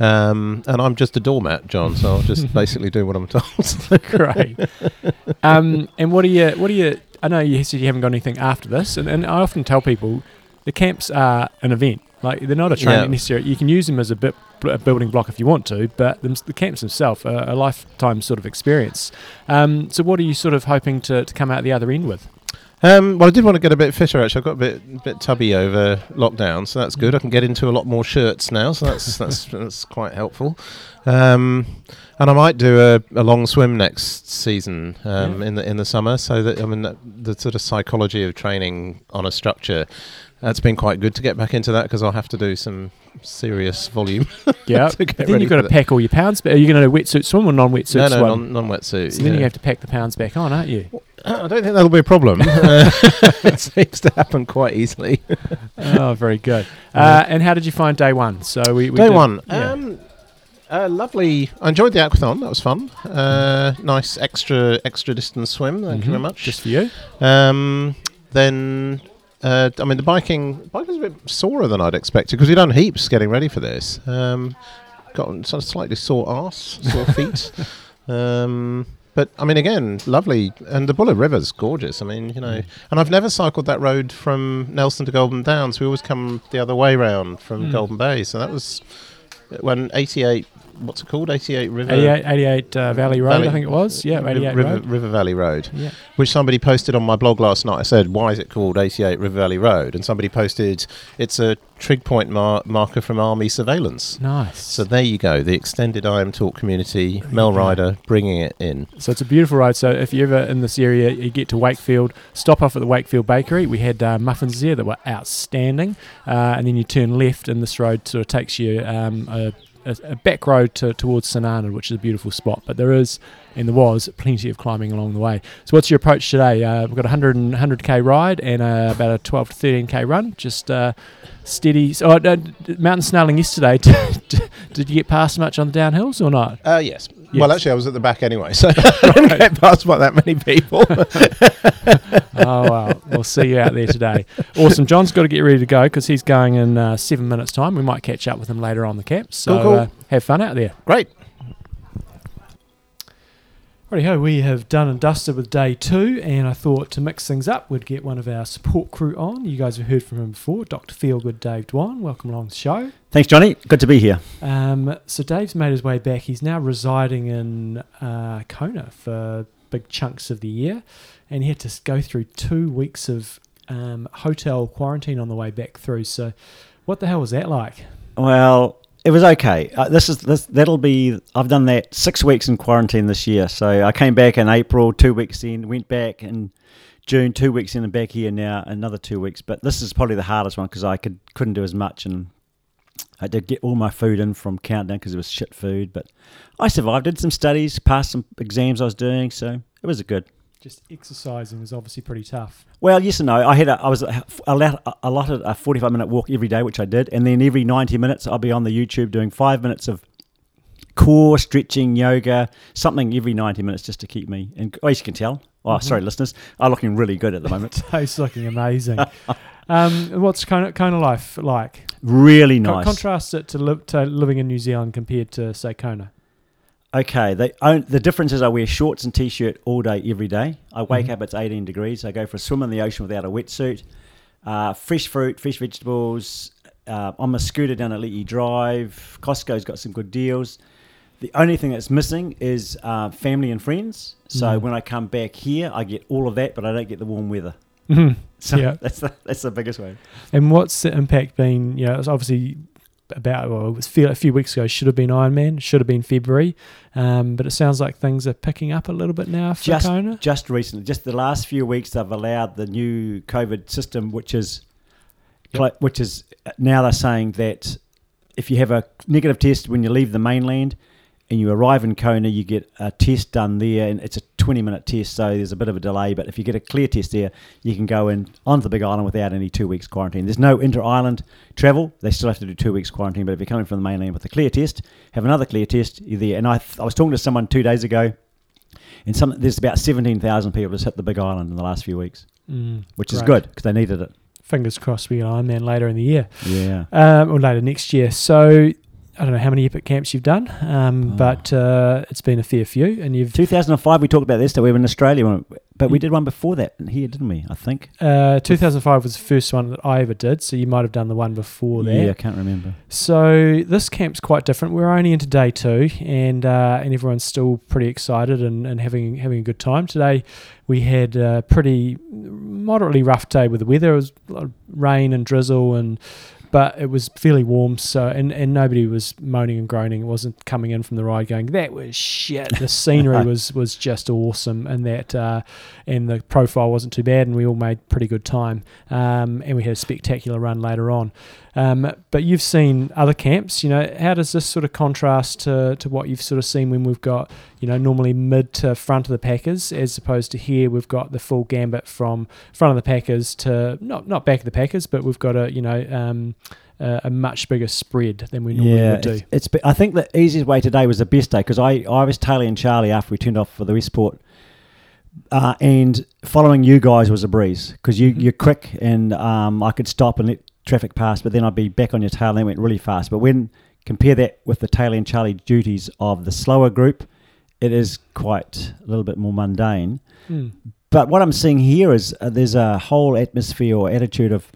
Um, and I'm just a doormat, John. So I'll just basically do what I'm told. Great. Um, and what do you? What do you? I know you said you haven't got anything after this, and, and I often tell people the camps are an event. Like they're not a training Yeah. necessarily. You can use them as a bit a building block if you want to, but them, the camps themselves are a lifetime sort of experience. Um, so what are you sort of hoping to, to come out the other end with? Um, well, I did want to get a bit fitter. Actually, I got a bit bit tubby over lockdown, so that's good. I can get into a lot more shirts now, so that's that's that's quite helpful. Um, and I might do a, a long swim next season um, Yeah. in the in the summer. So that I mean, that, the sort of psychology of training on a structure. That's been quite good to get back into that because I'll have to do some serious volume. Yeah. then you've got to pack all your pounds. But are you going to wetsuit swim or non-wetsuit No, no, swim? non, non-wetsuit. so then you have to pack the pounds back on, aren't you? I don't think that'll be a problem. Uh, it seems to happen quite easily. oh, very good. Uh, and how did you find day one? So we, we Day did- one. yeah. Um, uh, lovely. I enjoyed the aquathon. That was fun. Uh, nice extra extra distance swim. Thank you very much. Just for you. Um, then, uh, I mean, the biking biking's a bit sorer than I'd expected because we'd done heaps getting ready for this. Um, got sort of slightly sore arse, sore feet. Um, but I mean, again, lovely, and the Buller River's gorgeous. I mean, you know, Mm. and I've never cycled that road from Nelson to Golden Downs. We always come the other way round from Mm. Golden Bay, so that was when 88. What's it called? 88 River 88, 88 uh, Valley Road, Valley- I think it was. Yeah, 88 River, Road. River Valley Road Yeah. which somebody posted on my blog last night. I said, "Why is it called 88 River Valley Road?" And somebody posted, "It's a trig point mar- marker from Army surveillance." Nice. So there you go, the extended I am talk community, Mel. Ryder bringing it in. So it's a beautiful road. So if you're ever in this area, you get to Wakefield, stop off at the Wakefield Bakery. We had uh, muffins there that were outstanding, uh, and then you turn left, and this road sort of takes you um, a, a, back road to, towards St Arnaud, which is a beautiful spot. But there is, and there was, plenty of climbing along the way. So what's your approach today? Uh, we've got a 100 and 100k ride and uh, about a 12 to 13k run. Just uh, steady. So, d- mountain snarling yesterday. Did you get past much on the downhills or not? Uh, yes. Yes. Well, actually, I was at the back anyway, so I didn't get past by that many people. oh well, we'll see you out there today. Awesome. John's got to get ready to go because he's going in uh, seven minutes' time. We might catch up with him later on the camp. So Cool, cool. Uh, have fun out there. Great. Righty-ho, we have done and dusted with day two, and I thought to mix things up, we'd get one of our support crew on. You guys have heard from him before, Dr. Feelgood Dave Dwan. Welcome along the show. Thanks, Johnny. Good to be here. Um, so Dave's made his way back. He's now residing in uh, Kona for big chunks of the year, and he had to go through two weeks of um, hotel quarantine on the way back through. So, what the hell was that like? Well, it was okay. Uh, this is this that'll be. I've done that six weeks in quarantine this year. So I came back in April, two weeks in, went back in June, two weeks in, and back here now another two weeks. But this is probably the hardest one because I could couldn't do as much and. I did get all my food in from Countdown because it was shit food, but I survived. Did some studies, passed some exams I was doing, so it was a good. Just exercising was obviously pretty tough. Well, yes and no. I had a, I was allowed allotted a forty-five minute walk every day, which I did, and then every ninety minutes I'll be on the YouTube doing five minutes of core stretching, yoga, something every ninety minutes just to keep me. And oh, as you can tell, oh, mm-hmm. sorry, listeners, I'm looking really good at the moment. Dave's looking amazing. um, what's kind of kind of life like? really nice. contrast it to, li- to living in New Zealand compared to say Kona. Okay, they own, the difference is I wear shorts and t-shirt all day, every day. I wake Mhm. up, it's 18 degrees. I go for a swim in the ocean without a wetsuit. Uh, fresh fruit, fresh vegetables. Uh, I'm a scooter down at Ali'i Drive. Costco's got some good deals. The only thing that's missing is uh, family and friends. So Mm. when I come back here, I get all of that, but I don't get the warm weather. Mhm. So Yeah. that's the, that's the biggest one. And what's the impact been? You know, it's obviously about well, it was a few weeks ago. Should have been Ironman. Should have been February. Um, but it sounds like things are picking up a little bit now for Just Kona. just recently, just the last few weeks, they've allowed the new COVID system, which is cl- which is now they're saying that if you have a negative test when you leave the mainland and you arrive in Kona, you get a test done there, and it's a 20 minute test, so there's a bit of a delay. But if you get a clear test there, you can go in onto the Big Island without any two weeks quarantine. There's no inter island travel; they still have to do two weeks quarantine. But if you're coming from the mainland with a clear test, have another clear test, you're there. And I, I was talking to someone two days ago, and some there's about 17,000 people just hit the Big Island in the last few weeks, Mm, which is good because they needed it. Fingers crossed we get Ironman later in the year, Yeah. um, or later next year. So I don't know how many epic camps you've done, um, Oh. but uh, it's been a fair few, and you've 2005, we talked about this. That we were in Australia, but we did one before that here, didn't we? I think. uh, 2005 was the first one that I ever did. So you might have done the one before that. Yeah, I can't remember. So this camp's quite different. We're only into day two, and uh, and everyone's still pretty excited and, and having having a good time. Today we had a pretty moderately rough day with the weather. It was a lot of rain and drizzle, and but it was fairly warm. So and, and nobody was moaning and groaning. It wasn't coming in from the ride going that was shit. The scenery was was just awesome, and that uh, and the profile wasn't too bad, and we all made pretty good time. Um, and we had a spectacular run later on. Um, but you've seen other camps, you know, how does this sort of contrast to, to what you've sort of seen when we've got, you know, normally mid to front of the Packers, as opposed to here we've got the full gambit from front of the Packers to not not back of the Packers, but we've got a you know um, a, a much bigger spread than we normally yeah, would do. it's, it's. I think the easiest way today was the best day because I, I was tailing Charlie after we turned off for the Westport, uh, and following you guys was a breeze because you Mhm. you're quick and um, I could stop and let traffic pass, but then I'd be back on your tail and they went really fast. But when compare that with the tail tailing Charlie duties of the slower group, it is quite a little bit more mundane. Hmm. But what I'm seeing here is uh, there's a whole atmosphere or attitude of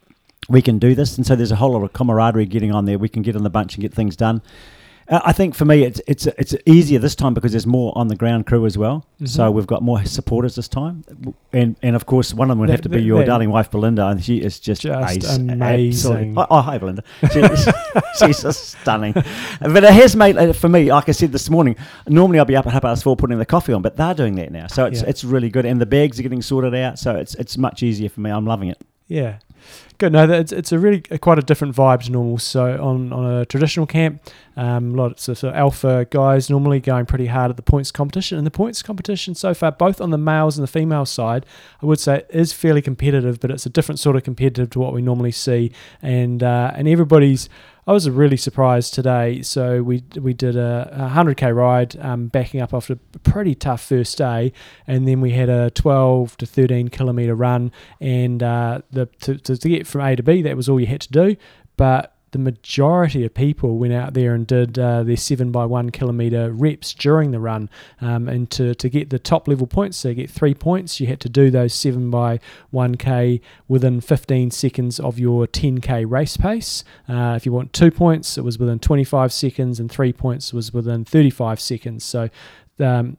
we can do this, and so there's a whole lot of camaraderie getting on there. We can get in the bunch and get things done. Uh, I think for me, it's it's it's easier this time because there's more on the ground crew as well. So Mhm. we've got more supporters this time, and and of course one of them would That- have to be that- your that- darling wife Belinda, and she is just, Just ace. amazing. Oh, oh, hi Belinda, she's, she's just stunning. But it has made uh, for me, like I said this morning. Normally I'll be up at half past four putting the coffee on, but they're doing that now, so it's Yeah. it's really good, and the bags are getting sorted out, so it's it's much easier for me. I'm loving it. Yeah, good. No, it's it's a really quite a different vibe to normal. So on on a traditional camp, um, a lot of sort of alpha guys normally going pretty hard at the points competition, and the points competition so far, both on the males and the female side, I would say is fairly competitive, but it's a different sort of competitive to what we normally see, and uh, and everybody's. I was really surprised today. So we we did a, a 100k ride, um, backing up after a pretty tough first day, and then we had a 12 to 13 kilometer run, and uh, the to, to get from A to B, that was all you had to do. But the majority of people went out there and did uh, their seven by one kilometer reps during the run. Um, and to, to get the top level points, so you get three points, you had to do those seven by one k within 15 seconds of your 10k race pace. Uh, if you want two points, it was within 25 seconds, and three points was within 35 seconds. So. Um,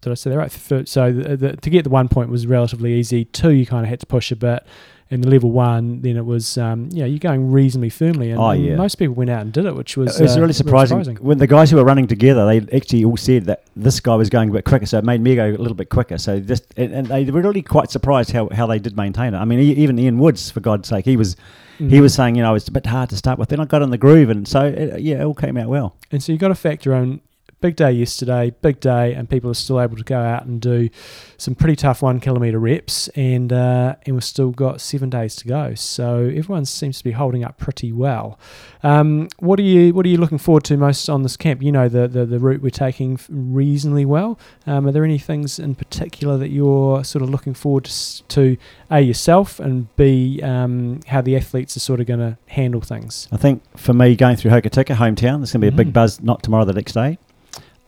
did I say that right? Th- So the, the, to get the one point was relatively easy. Two, you kind of had to push a bit. And the level one, then it was, um, you know, you're going reasonably firmly. And, Oh, yeah. most people went out and did it, which was, it was uh, really surprising. when the guys who were running together. They actually all said that this guy was going a bit quicker, so it made me go a little bit quicker. So just and, and they were really quite surprised how, how they did maintain it. I mean, even Ian Woods, for God's sake, he was Mm. he was saying, you know, it's a bit hard to start with. Then I got in the groove, and so it, yeah, it all came out well. And so you got to factor in big day yesterday, big day, and people are still able to go out and do some pretty tough one kilometer reps, and uh, and we've still got seven days to go. So everyone seems to be holding up pretty well. Um, what are you What are you looking forward to most on this camp? You know the the, the route we're taking reasonably well. Um, are there any things in particular that you're sort of looking forward to, to a yourself and b um, how the athletes are sort of going to handle things? I think for me, going through Hokitika, hometown, there's going to be a Mhm. big buzz. Not tomorrow, the next day.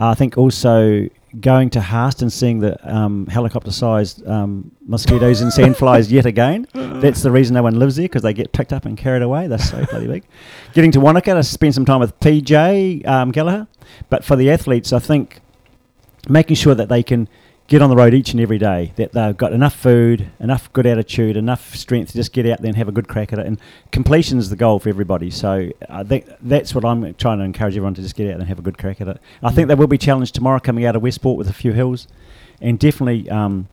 I think also going to Haast and seeing the um, helicopter-sized um, mosquitoes and sandflies yet again. That's the reason no one lives there because they get picked up and carried away. They're so bloody big. Getting to Wanaka to spend some time with PJ um, Gallagher. But for the athletes, I think making sure that they can get on the road each and every day. That they've got enough food, enough good attitude, enough strength to just get out there and have a good crack at it. And completion is the goal for everybody. So I think that's what I'm trying to encourage everyone to just get out and have a good crack at it. I think they will be challenged tomorrow coming out of Westport with a few hills, and definitely um,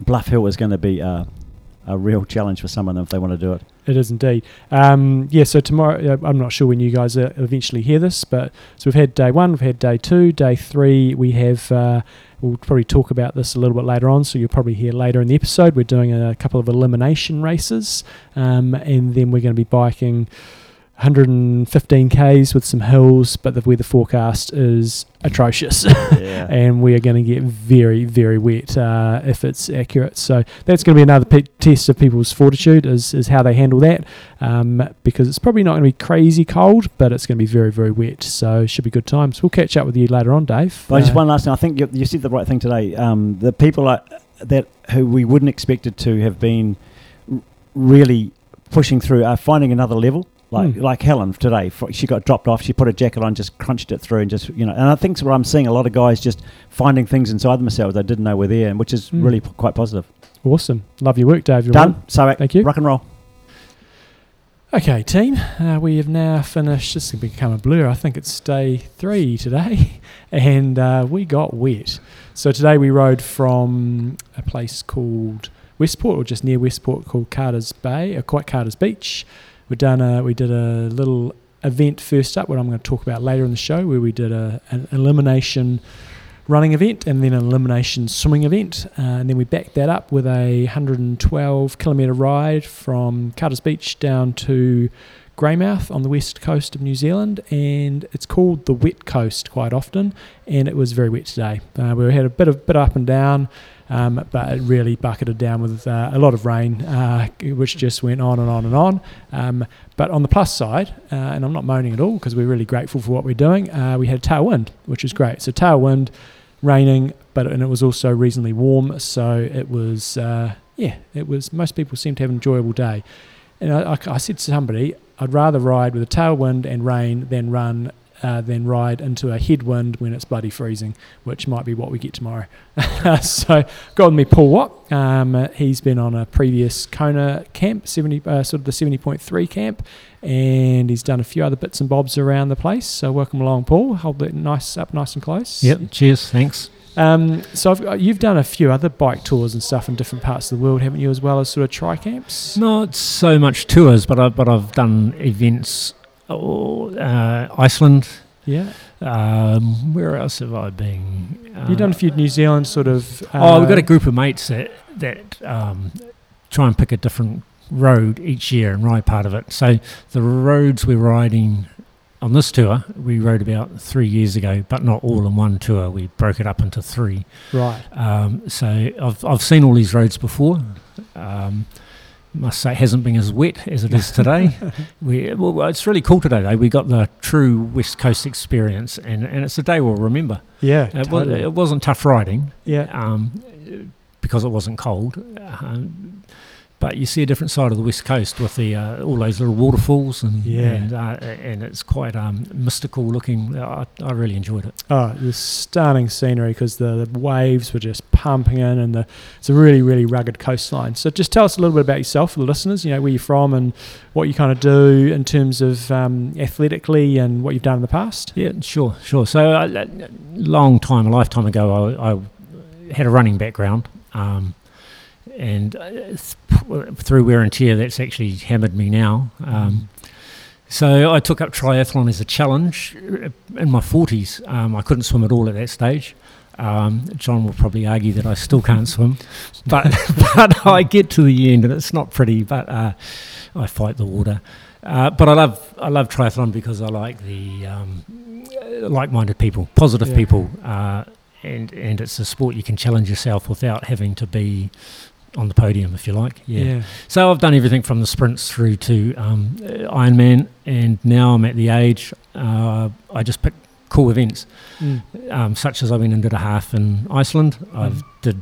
Bluff Hill is going to be uh, a real challenge for some of them if they want to do it. It is indeed. Um, yeah, so tomorrow, uh, I'm not sure when you guys uh, eventually hear this, but so we've had day one, we've had day two, day three, we have, uh, we'll probably talk about this a little bit later on, so you'll probably hear later in the episode. We're doing a couple of elimination races, um, and then we're going to be biking 115 k's with some hills, but the weather forecast is atrocious, Yeah. and we are going to get very, very wet uh, if it's accurate. So that's going to be another pe- test of people's fortitude, is, is how they handle that, um, because it's probably not going to be crazy cold, but it's going to be very, very wet. So should be good times. We'll catch up with you later on, Dave. But just Uh, one last thing. I think you, you said the right thing today. Um, the people that who we wouldn't expect it to have been really pushing through are finding another level. Like Hmm. like Helen today, she got dropped off. She put a jacket on, just crunched it through, and just you know. And I think what I'm seeing a lot of guys just finding things inside themselves they didn't know were there, and which is Hmm. really p- quite positive. awesome. Love your work, Dave. You're Done. So Thank you. Rock and roll. Okay, team, uh, we have now finished. This has become a blur. I think it's day three today, and uh, we got wet. So today we rode from a place called Westport, or just near Westport, called Carter's Bay, or quite Carter's Beach. We done a we did a little event first up, what I'm going to talk about later in the show, where we did a, an elimination running event and then an elimination swimming event. Uh, and then we backed that up with a 112 kilometre ride from Carter's Beach down to Greymouth on the west coast of New Zealand. And it's called the Wet Coast quite often. And it was very wet today. Uh, we had a bit of bit up and down. Um, but it really bucketed down with uh, a lot of rain, uh, which just went on and on and on. Um, but on the plus side, uh, and I'm not moaning at all because we're really grateful for what we're doing, uh, we had tailwind, which is great. So tailwind, raining, but and it was also reasonably warm. So it was, uh, yeah, it was. Most people seem to have an enjoyable day. And I, I, I said to somebody, I'd rather ride with a tailwind and rain than run. Uh, than ride into a headwind when it's bloody freezing, which might be what we get tomorrow. so, got with me Paul Watt. Um, uh, he's been on a previous Kona camp, 70, uh, sort of the 70.3 camp, and he's done a few other bits and bobs around the place. So, welcome along, Paul. Hold it nice up, nice and close. Yep. Cheers. Thanks. Um, so I've got, you've done a few other bike tours and stuff in different parts of the world, haven't you? As well as sort of tri camps. Not so much tours, but I, but I've done events. Oh, uh, Iceland. Yeah. Um, where else have I been? Uh, You've done a few New Zealand sort of. Uh, oh, we've got a group of mates that that um, try and pick a different road each year and ride part of it. So the roads we're riding on this tour, we rode about three years ago, but not all in one tour. We broke it up into three. right. Um, so I've I've seen all these roads before. Um, must say hasn't been as wet as it is today. we well, it's really cool today though. We got the true West Coast experience, and, and it's a day we'll remember. Yeah. It, was, totally. it wasn't tough riding yeah. um, because it wasn't cold. Um, but you see a different side of the west coast with the uh, all those little waterfalls and Yeah. and, uh, and it's quite um, mystical looking. I, I really enjoyed it. Oh, the stunning scenery because the, the waves were just pumping in, and the it's a really really rugged coastline. So just tell us a little bit about yourself for the listeners. You know where you're from and what you kind of do in terms of um, athletically and what you've done in the past. Yeah, sure, sure. So a uh, long time, a lifetime ago, I, I had a running background. Um, and uh, through wear and tear, that's actually hammered me now. Um, so I took up triathlon as a challenge uh, in my 40s. Um, I couldn't swim at all at that stage. Um, John will probably argue that I still can't swim, but but I get to the end and it's not pretty. But uh, I fight the water. Uh, but I love I love triathlon because I like the um, like-minded people, positive Yeah. people, uh, and and it's a sport you can challenge yourself without having to be on the podium, if you like. Yeah. So I've done everything from the sprints through to um, Ironman, and now I'm at the age uh, I just pick cool events, Mm. um, such as I went and did a half in Iceland. I've did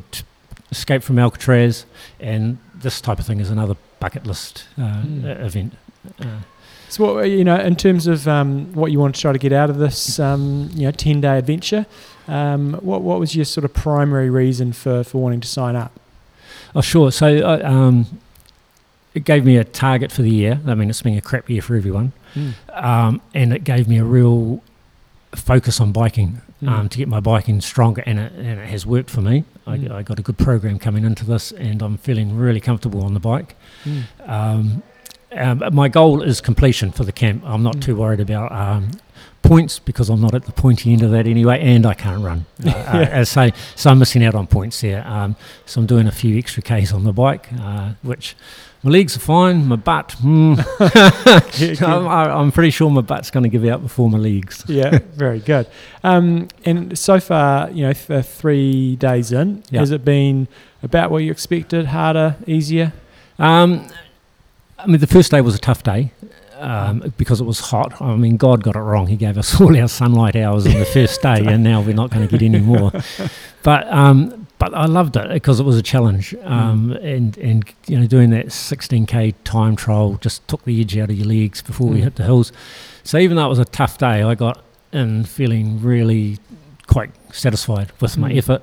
escape from Alcatraz, and this type of thing is another bucket list uh, Mm. event. Uh, So, what, you know, in terms of um, what you want to try to get out of this, um, you know, ten day adventure, um, what what was your sort of primary reason for, for wanting to sign up? Oh, sure. So, uh, um, it gave me a target for the year. I mean, it's been a crap year for everyone, um, and it gave me a real focus on biking Mm. um, to get my biking stronger, and it, and it has worked for me. Mm. I, I got a good program coming into this, and I'm feeling really comfortable on the bike. Mm. Um, um, my goal is completion for the camp. I'm not Mm. too worried about um, points because I'm not at the pointy end of that anyway, and I can't run. Uh, uh, as say, so I'm missing out on points there. Um, so I'm doing a few extra k's on the bike, uh, which my legs are fine. My butt, hmm. I'm, I- I'm pretty sure my butt's going to give out before my legs. yeah, very good. Um, and so far, you know, th- three days in, Yeah. has it been about what you expected? Harder, easier? Um, I mean, the first day was a tough day um, because it was hot. I mean, God got it wrong. He gave us all our sunlight hours on the first day, and now we're not going to get any more. But um, but I loved it because it was a challenge, um, and and you know, doing that 16k time trial just took the edge out of your legs before we Mm. hit the hills. So even though it was a tough day, I got in feeling really quite satisfied with my Mm. effort.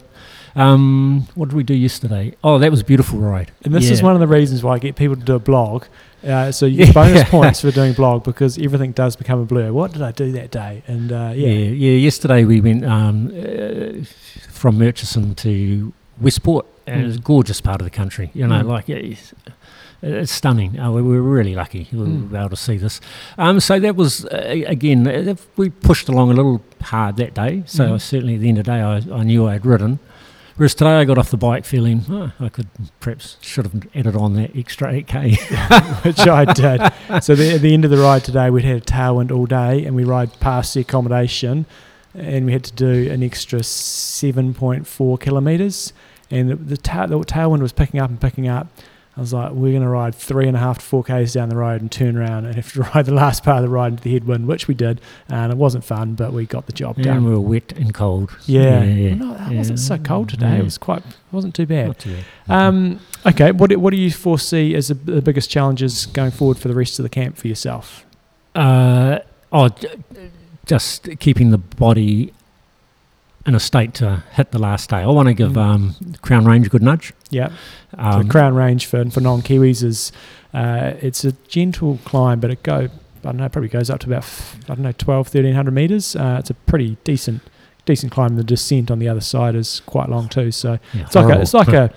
Um, what did we do yesterday? Oh, that was a beautiful ride. And this is one of the reasons why I get people to do a blog. Uh, so you get bonus points for doing blog because everything does become a blur. What did I do that day? And uh, Yeah, yeah, yeah. Yesterday we went um, uh, from Murchison to Westport, and it was a gorgeous part of the country. You know, Mm. like it's, it's stunning. Uh, we were really lucky we Mm. able to see this. Um, so that was uh, again uh, we pushed along a little hard that day. So Mhm. certainly at the end of the day, I, I knew I had ridden. Whereas today I got off the bike feeling oh, I could perhaps should have added on that extra eight k. which I did. So the, at the end of the ride today, we'd had a tailwind all day, and we ride past the accommodation, and we had to do an extra seven point four kilometers. And the, the, ta- the tailwind was picking up and picking up. I was like, we're going to ride three and a half to four k's down the road and turn around and have to ride the last part of the ride into the headwind, which we did, and it wasn't fun, but we got the job and done. we were wet and cold. Yeah, yeah, Well, no, it wasn't so cold today. Yeah. It was quite, it wasn't too bad. Not too bad. Um, okay, what do, what do you foresee as the, the biggest challenges going forward for the rest of the camp for yourself? Uh, oh, just keeping the body in a state to hit the last day. I want to give Mm. um, Crown Range a good nudge. Yeah, Um, so Crown Range for for non Kiwis is uh, it's a gentle climb, but it go I don't know probably goes up to about f- I don't know 12, 1300 meters. Uh, it's a pretty decent decent climb. The descent on the other side is quite long too. So yeah, it's like a, it's like a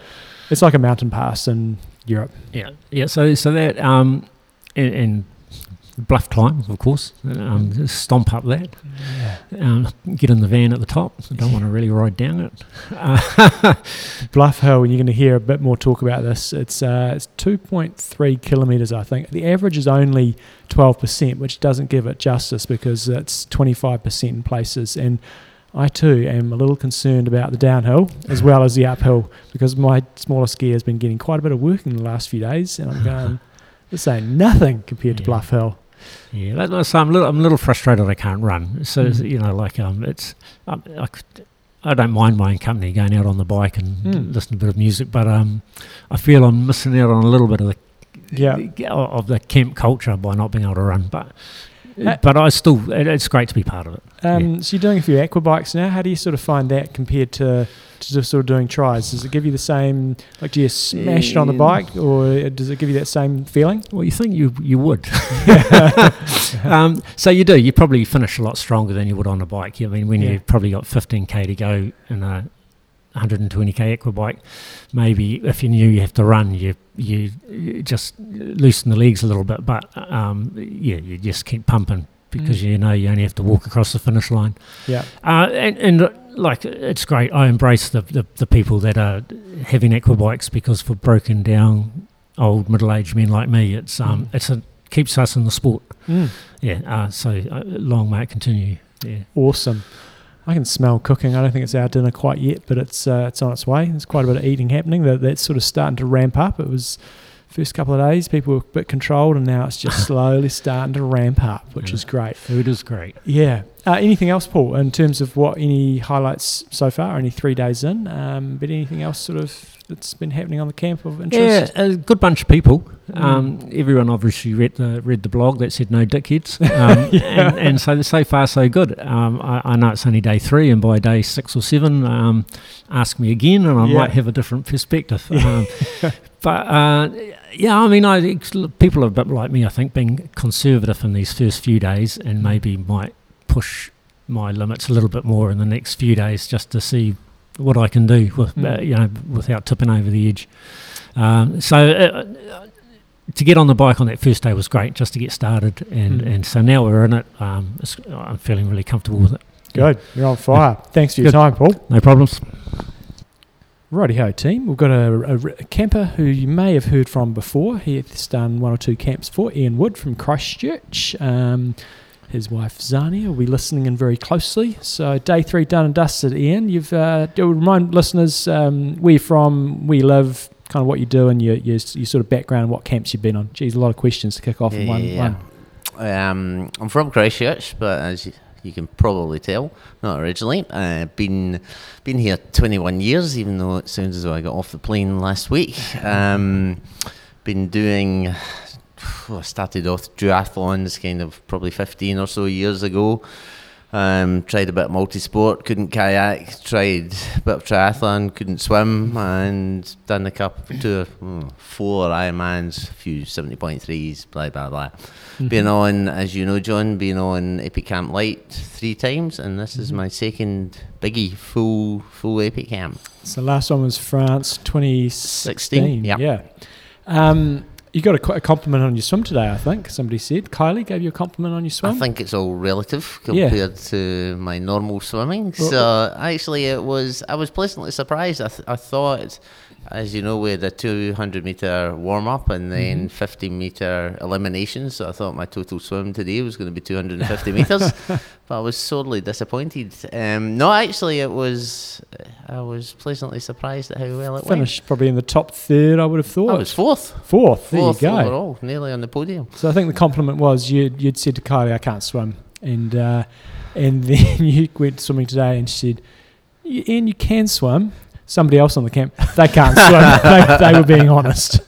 it's like a mountain pass in Europe. yeah, yeah. So so that um, and, and bluff climb, of course. Um, stomp up that. Um, get in the van at the top. I don't want to really ride down it. Uh, Bluff Hill, and you're going to hear a bit more talk about this. It's uh, it's 2.3 kilometres, I think. The average is only 12%, which doesn't give it justice because it's 25% in places. And I too am a little concerned about the downhill as well as the uphill because my smaller ski has been getting quite a bit of work in the last few days, and I'm going. This ain't nothing compared to Bluff Hill. Yeah, that, that's, I'm a little, I'm a little frustrated. I can't run. So Mm. you know, like um, it's, um, I, could- I don't mind my own company going out on the bike and Mm. listening to a bit of music, but um, I feel I'm missing out on a little bit of the, Yeah. of the camp culture by not being able to run. But, Uh, but I still, it, it's great to be part of it. Um, So you're doing a few aqua bikes now. How do you sort of find that compared to, to just sort of doing tries? Does it give you the same, like do you smash it on the Um, bike or does it give you that same feeling? Well, you think you you would. um, so you do. You probably finish a lot stronger than you would on a bike. I mean, when Yeah. you've probably got 15k to go in a 120k aqua bike, maybe if you knew you have to run, you you, you just loosen the legs a little bit. But um, yeah, you just keep pumping because Mm. you know you only have to walk across the finish line. Yeah. Uh, and, and uh, like it's great. I embrace the, the, the people that are having aqua bikes because for broken down old middle aged men like me, it's um Mm. it's a keeps us in the sport. Mm. Yeah. Uh, so uh, long may it continue. Yeah. Awesome. I can smell cooking. I don't think it's our dinner quite yet, but it's uh, it's on its way. There's quite a bit of eating happening. That that's sort of starting to ramp up. It was first couple of days, people were a bit controlled, and now it's just slowly starting to ramp up, which is great. Food is great. Yeah. Uh, anything else, Paul, in terms of what any highlights so far? Only three days in, um, but anything else sort of that's been happening on the camp of interest? Yeah, a good bunch of people. Mm. Um, everyone obviously read the read the blog that said no dickheads, um, and, and so so far so good. Um, I, I know it's only day three, and by day six or seven, um, ask me again, and I Yeah. might have a different perspective. Um, but uh, yeah, I mean, I people are a bit like me. I think being conservative in these first few days, and maybe might push my limits a little bit more in the next few days, just to see what I can do with uh, Mm. you know without tipping over the edge. Um, so uh, to get on the bike on that first day was great, just to get started, and, Mm. and so now we're in it. Um, it's, I'm feeling really comfortable with it. Good. You're on fire. Thanks for your Good. time, Paul. No problems. Righty-ho, team. We've got a, a, a camper who you may have heard from before. He's done one or two camps for Ian Wood from Christchurch. Um, his wife Zania will be listening in very closely. So day three done and dusted. Ian, you've uh, do remind listeners um, where you're from, where you live, kind of what you do, and your, your your sort of background, what camps you've been on. Geez, a lot of questions to kick off in one. Yeah. one. Um, I'm from Christchurch, but as you, you can probably tell, not originally. Uh, been been here 21 years, even though it sounds as though I got off the plane last week. Um, been doing. I started off duathlons kind of probably 15 or so years ago. Um, tried a bit of multi-sport, couldn't kayak. Tried a bit of triathlon, couldn't swim, and done a couple, two, mm, four Ironmans, a few 70.3s, blah blah blah. Been on, as you know, John, been on Epic Camp Light three times, and this is my second biggie full full Epic Camp. So last one was France 2016. yeah. Yeah. Um, you got a, a compliment on your swim today, I think. Somebody said. Kylie gave you a compliment on your swim. I think it's all relative Yeah. compared to my normal swimming. Well- so actually, it was. I was pleasantly surprised. I, th- I thought, as you know, we had a 200 meter warm up and then Mm-hmm. 50 meter elimination. So I thought my total swim today was going to be 250 meters, but I was sorely disappointed. Um, no, actually, it was. I was pleasantly surprised at how well it Finished probably in the top third, I would have thought. went. I was fourth. fourth. There Fourth you go. overall, nearly on the podium. So I think the compliment was you you'd said to Kylie, "I can't swim," and uh, and then you went swimming today, and she said, "And you can swim." Somebody else on the camp, they can't swim. they, they were being honest.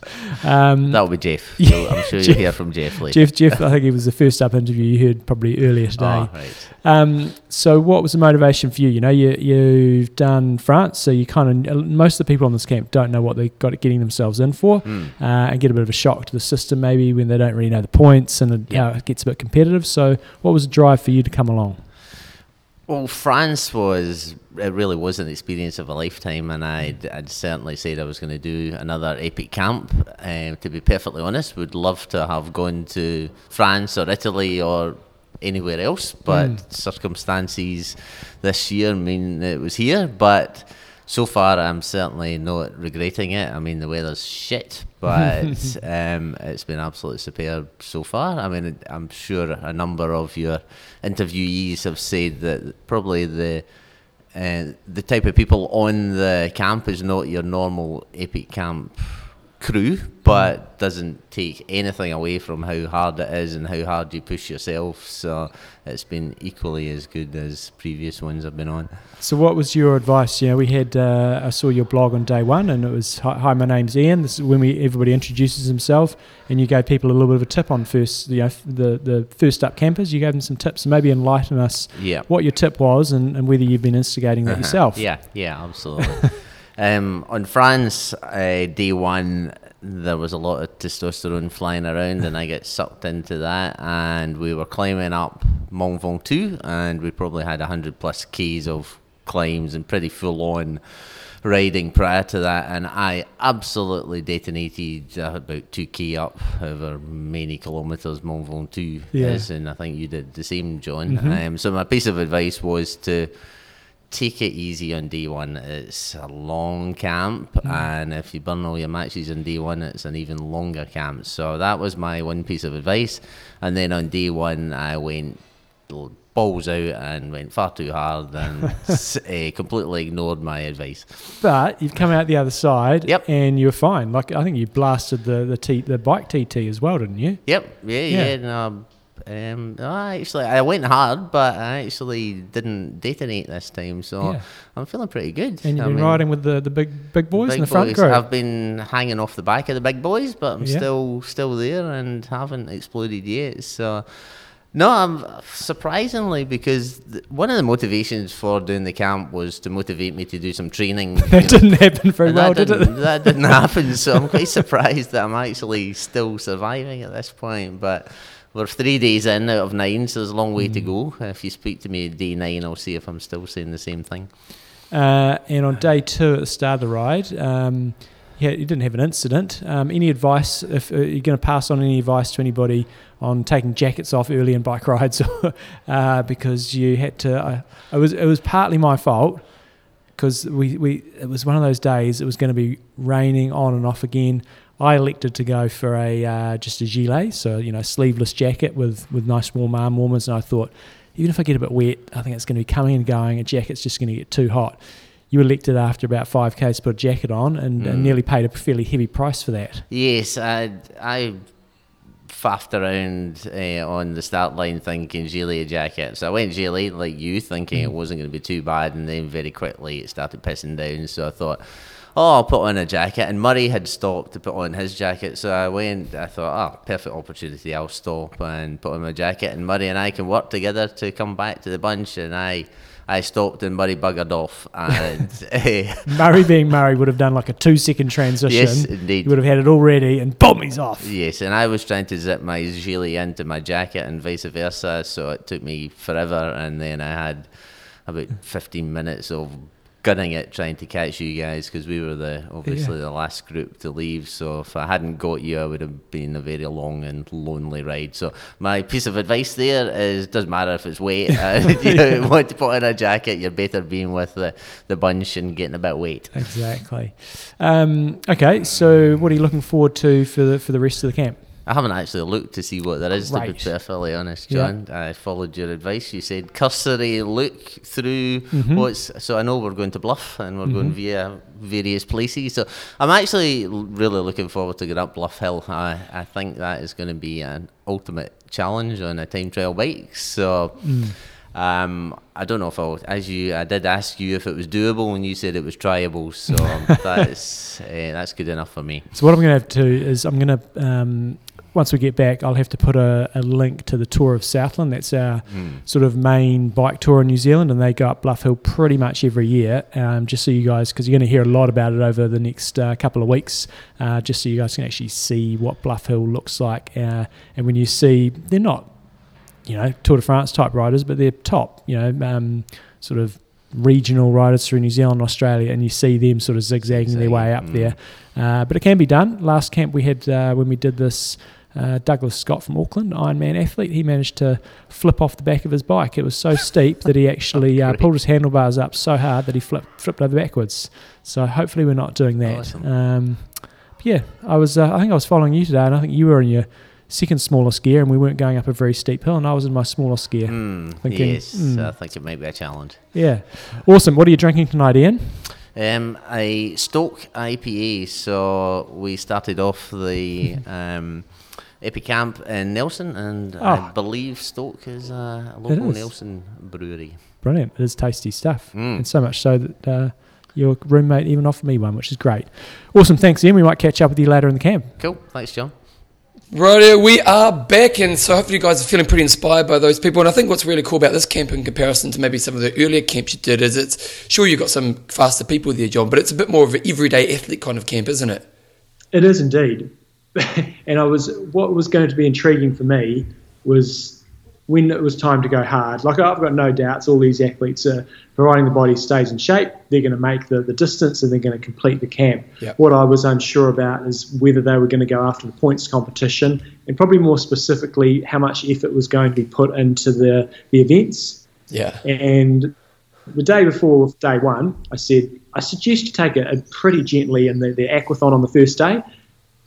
Um, That'll be Jeff. Yeah, I'm sure Jeff. you'll hear from Jeff later. Jeff, Jeff, I think it was the first up interview you heard probably earlier today. Oh, right. Um, so, what was the motivation for you? You know, you you've done France, so you kind of most of the people on this camp don't know what they got getting themselves in for, Mm. uh, and get a bit of a shock to the system maybe when they don't really know the points and it, it gets a bit competitive. So, what was the drive for you to come along? Well, France was it really was an experience of a lifetime, and I'd, I'd certainly said I was going to do another epic camp. Um, to be perfectly honest, would love to have gone to France or Italy or anywhere else, but circumstances this year mean it was here. But so far, I'm certainly not regretting it. I mean, the weather's shit, but um, it's been absolutely superb so far. I mean, I'm sure a number of your interviewees have said that probably the uh, the type of people on the camp is not your normal epic camp crew, but doesn't take anything away from how hard it is and how hard you push yourself. So it's been equally as good as previous ones I've been on. So, what was your advice? You know, we had uh, I saw your blog on day one, and it was hi, my name's Ian. This is when we everybody introduces himself, and you gave people a little bit of a tip on first, you know, the the first up campers. You gave them some tips, maybe enlighten us Yeah. what your tip was and, and whether you've been instigating that Uh-huh. yourself. Yeah, yeah, absolutely. um, on France, uh, day one, there was a lot of testosterone flying around, and I get sucked into that. And we were climbing up Mont Ventoux, and we probably had 100 plus Ks of climbs and pretty full on riding prior to that. And I absolutely detonated uh, about 2K up over many kilometres Mont Ventoux Yeah. is, and I think you did the same, John. Um, so my piece of advice was to take it easy on day one. It's a long camp, and if you burn all your matches on day one, it's an even longer camp. So that was my one piece of advice. And then on day one, I went balls out and went far too hard and uh, completely ignored my advice. But you've come out the other side, Yep. and you're fine. Like I think you blasted the the, t- the bike TT as well, didn't you? Yep, yeah, Yeah. yeah. no, um, I actually, I went hard, but I actually didn't detonate this time, so Yeah. I'm feeling pretty good. And you've I been mean, riding with the, the big big boys in the front boys. group. I've been hanging off the back of the big boys, but I'm Yeah. still still there and haven't exploded yet. So. No, I'm surprisingly because th- one of the motivations for doing the camp was to motivate me to do some training. that didn't happen very well, did it? that didn't happen, so I'm quite surprised that I'm actually still surviving at this point. But we're three days in out of nine, so there's a long way to go. If you speak to me day nine, I'll see if I'm still saying the same thing. Uh, and on day two at the start of the ride, um, yeah, you didn't have an incident. Um, any advice? If uh, you're going to pass on any advice to anybody on taking jackets off early in bike rides, uh, because you had to. Uh, it was it was partly my fault because we, we it was one of those days. It was going to be raining on and off again. I elected to go for a uh, just a gilet, so you know sleeveless jacket with with nice warm arm warmers, and I thought even if I get a bit wet, I think it's going to be coming and going. A jacket's just going to get too hot. You elected after about five k's to put a jacket on, and, and Mm. nearly paid a fairly heavy price for that. Yes, I I faffed around uh, on the start line thinking gilet jacket. So I went gilet like you, thinking it wasn't going to be too bad, and then very quickly it started pissing down. So I thought, oh, I'll put on a jacket. And Murray had stopped to put on his jacket, so I went. I thought, oh, perfect opportunity. I'll stop and put on my jacket, and Murray and I can work together to come back to the bunch. And I. I stopped and Murray buggered off, and eh, Murray being Murray would have done like a two second transition. Yes, indeed. He would have had it all ready, and boom, he's off. Yes, and I was trying to zip my gilet into my jacket and vice versa, so it took me forever. And then I had about 15 minutes of gunning it trying to catch you guys because we were the obviously the last group to leave. So if I hadn't got you, I would have been a very long and lonely ride. So my piece of advice there is doesn't matter if it's weight. Uh, you want to put on a jacket, you're better being with the, the bunch and getting a bit weight. Exactly. Um, okay, so what are you looking forward to for the for the rest of the camp? I haven't actually looked to see what there is, to be Right. perfectly honest, Yeah. John. I followed your advice. You said cursory look through Mhm. what's. So I know we're going to Bluff and we're going via various places. So I'm actually really looking forward to getting up Bluff Hill. I, I think that is going to be an ultimate challenge on a time trial bike. So. Um, I don't know if I'll, as you, I did ask you if it was doable, and you said it was tryable. So that's uh, that's good enough for me. So what I'm going to have to do is I'm going to um, once we get back, I'll have to put a, a link to the tour of Southland. That's our sort of main bike tour in New Zealand, and they go up Bluff Hill pretty much every year. Um, just so you guys, because you're going to hear a lot about it over the next uh, couple of weeks, uh, just so you guys can actually see what Bluff Hill looks like. Uh, and when you see, they're not, you know, Tour de France type riders, but they're top, you know, um, sort of regional riders through New Zealand, Australia, and you see them sort of zigzagging their way up Zigzagging, there. Uh, but it can be done. Last camp we had uh, when we did this, uh, Douglas Scott from Auckland, Ironman athlete, he managed to flip off the back of his bike. It was so steep that he actually uh, pulled his handlebars up so hard that he flipped flipped over backwards. So hopefully we're not doing that. Awesome. Um, yeah, I was. Uh, I think I was following you today, and I think you were in your second smallest gear, and we weren't going up a very steep hill, and I was in my smallest gear. Hmm, Thinking, yes, hmm. I think it might be a challenge. Yeah, awesome. What are you drinking tonight, Ian? Um, a Stoke IPA. So we started off the um, Epic Camp in Nelson, and I Oh. believe Stoke is a local is. Nelson brewery. Brilliant. It is tasty stuff. Mm. And so much so that uh, your roommate even offered me one, which is great. Awesome. Thanks, Ian. We might catch up with you later in the camp. Cool. Thanks, John. Right, we are back, and so hopefully you guys are feeling pretty inspired by those people. And I think what's really cool about this camp in comparison to maybe some of the earlier camps you did is it's sure you've got some faster people there, John, but it's a bit more of an everyday athlete kind of camp, isn't it? It is indeed. and I was what was going to be intriguing for me was when it was time to go hard. Like I've got no doubts all these athletes are providing the body stays in shape, they're going to make the, the distance and they're going to complete the camp. Yep. What I was unsure about is whether they were going to go after the points competition and probably more specifically how much effort was going to be put into the, the events. Yeah. And the day before day one, I said, I suggest you take it uh, pretty gently in the, the aquathon on the first day.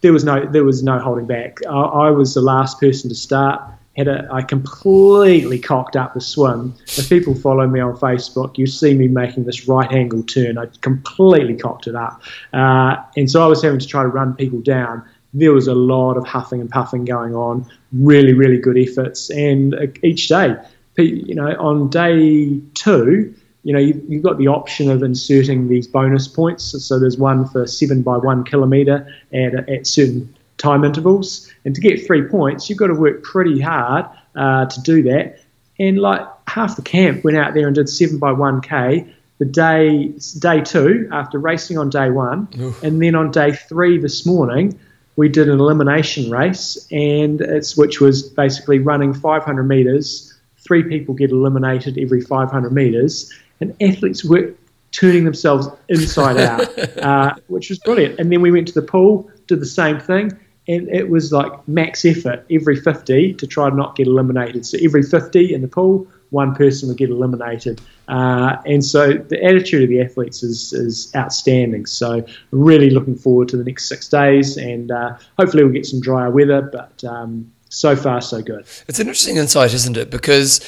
There was no there was no holding back. I, I was the last person to start. had a, I completely cocked up the swim. If people follow me on Facebook, you see me making this right angle turn. I completely cocked it up. Uh, and so I was having to try to run people down. There was a lot of huffing and puffing going on, really, really good efforts. And uh, each day, you know, on day two, you know, you, you've got the option of inserting these bonus points. So there's one for seven by one kilometre at, at certain time intervals. And to get three points, you've got to work pretty hard uh, to do that. And like half the camp went out there and did seven by one k. The day day two after racing on day one, Oof. and then on day three this morning, we did an elimination race, and it's which was basically running 500 meters. Three people get eliminated every 500 meters, and athletes were turning themselves inside out, uh, which was brilliant. And then we went to the pool, did the same thing, and it was like max effort every 50 to try and not get eliminated. So every 50 in the pool, one person would get eliminated. Uh, and so the attitude of the athletes is, is outstanding. So really looking forward to the next six days, and uh, hopefully we'll get some drier weather. But um, so far, so good. It's an interesting insight, isn't it? Because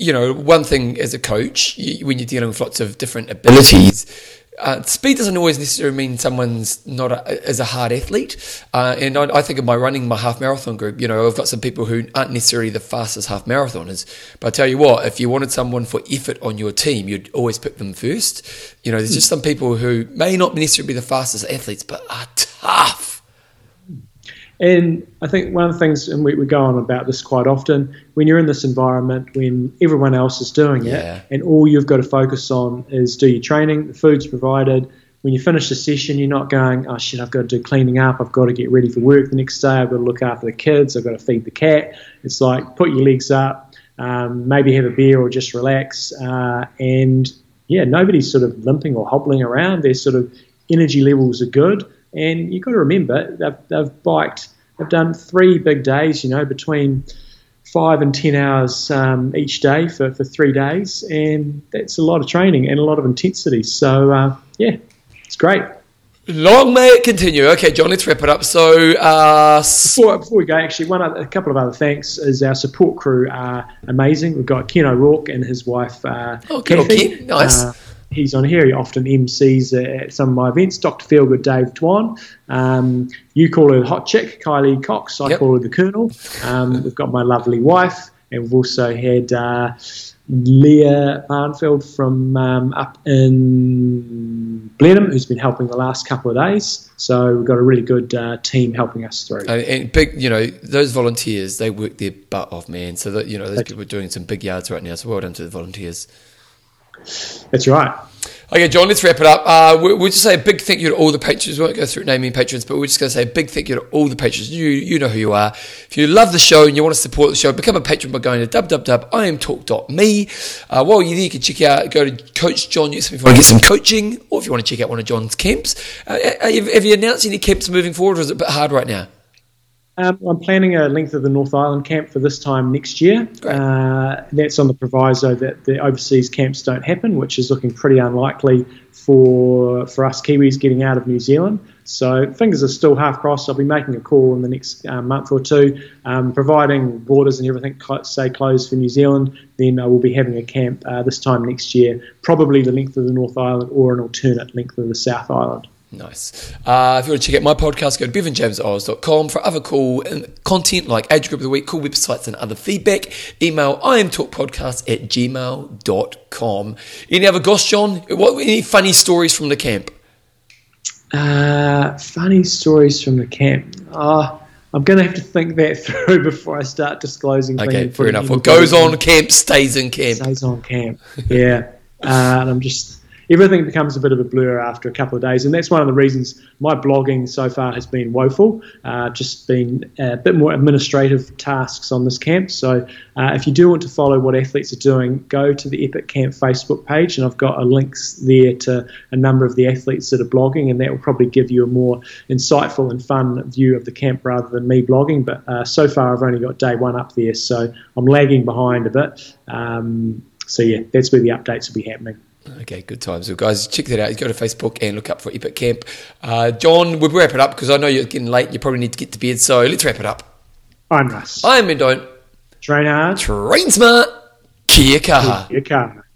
you know, one thing as a coach, you, when you're dealing with lots of different abilities uh, speed doesn't always necessarily mean someone's not a, as a hard athlete. Uh, and I, I, think of my running my half marathon group, you know, I've got some people who aren't necessarily the fastest half marathoners. But I tell you what, if you wanted someone for effort on your team, you'd always pick them first. You know, there's just some people who may not necessarily be the fastest athletes, but are tough and I think one of the things, and we, we go on about this quite often, when you're in this environment, when everyone else is doing yeah. it, and all you've got to focus on is do your training, the food's provided. When you finish the session, you're not going, oh shit, I've got to do cleaning up, I've got to get ready for work the next day, I've got to look after the kids, I've got to feed the cat. It's like put your legs up, um, maybe have a beer or just relax. Uh, and yeah, nobody's sort of limping or hobbling around. Their sort of energy levels are good. And you've got to remember, they've, they've biked, they've done three big days, you know, between five and 10 hours um, each day for, for three days. And that's a lot of training and a lot of intensity. So, uh, yeah, it's great. Long may it continue. Okay, John, let's wrap it up. So, uh, before, before we go, actually, one other, a couple of other thanks is our support crew are amazing. We've got Ken O'Rourke and his wife. Uh, oh, Kathy. Ken. Nice. Uh, he's on here. He often MCs at some of my events. Dr. Feelgood Dave Dwan. Um, you call her the hot chick, Kylie Cox. I yep. call her the Colonel. Um, we've got my lovely wife, and we've also had uh, Leah Barnfield from um, up in Blenheim, who's been helping the last couple of days. So we've got a really good uh, team helping us through. And, and, big, you know, those volunteers, they work their butt off, man. So that you know, those people are doing some big yards right now. So well done to the volunteers. That's right. Okay, John, let's wrap it up. Uh, we, we'll just say a big thank you to all the patrons. We won't go through naming patrons, but we're just going to say a big thank you to all the patrons. You you know who you are. If you love the show and you want to support the show, become a patron by going to www.imtalk.me. Uh, while you're there, you can check out, go to Coach John if you want to get some coaching, or if you want to check out one of John's camps. Uh, uh have, have you announced any camps moving forward, or is it a bit hard right now? Um, I'm planning a length of the North Island camp for this time next year. Uh, that's on the proviso that the overseas camps don't happen, which is looking pretty unlikely for for us Kiwis getting out of New Zealand. So fingers are still half crossed. I'll be making a call in the next uh, month or two, um, providing borders and everything stay closed for New Zealand. Then I will be having a camp uh, this time next year, probably the length of the North Island or an alternate length of the South Island. Nice. Uh, if you want to check out my podcast, go to bevanjamesoz.com for other cool content like Age Group of the Week, cool websites, and other feedback. Email imtalkpodcast at gmail.com. Any other goss, John? What, any funny stories from the camp? Uh, funny stories from the camp. Uh, I'm going to have to think that through before I start disclosing. Okay, fair enough. What goes on camp stays in camp. Stays on camp. Yeah. uh, and I'm just everything becomes a bit of a blur after a couple of days. And that's one of the reasons my blogging so far has been woeful, uh, just been a bit more administrative tasks on this camp. So uh, if you do want to follow what athletes are doing, go to the Epic Camp Facebook page, and I've got a links there to a number of the athletes that are blogging, and that will probably give you a more insightful and fun view of the camp rather than me blogging. But uh, so far, I've only got day one up there, so I'm lagging behind a bit. Um, so yeah, that's where the updates will be happening. Okay, good times. So, guys, check that out. Go to Facebook and look up for Epic Camp. Uh, John, we'll wrap it up because I know you're getting late. You probably need to get to bed. So let's wrap it up. I'm Russ. I'm Mendone. Train hard. Train smart. Kia kaha. Your car.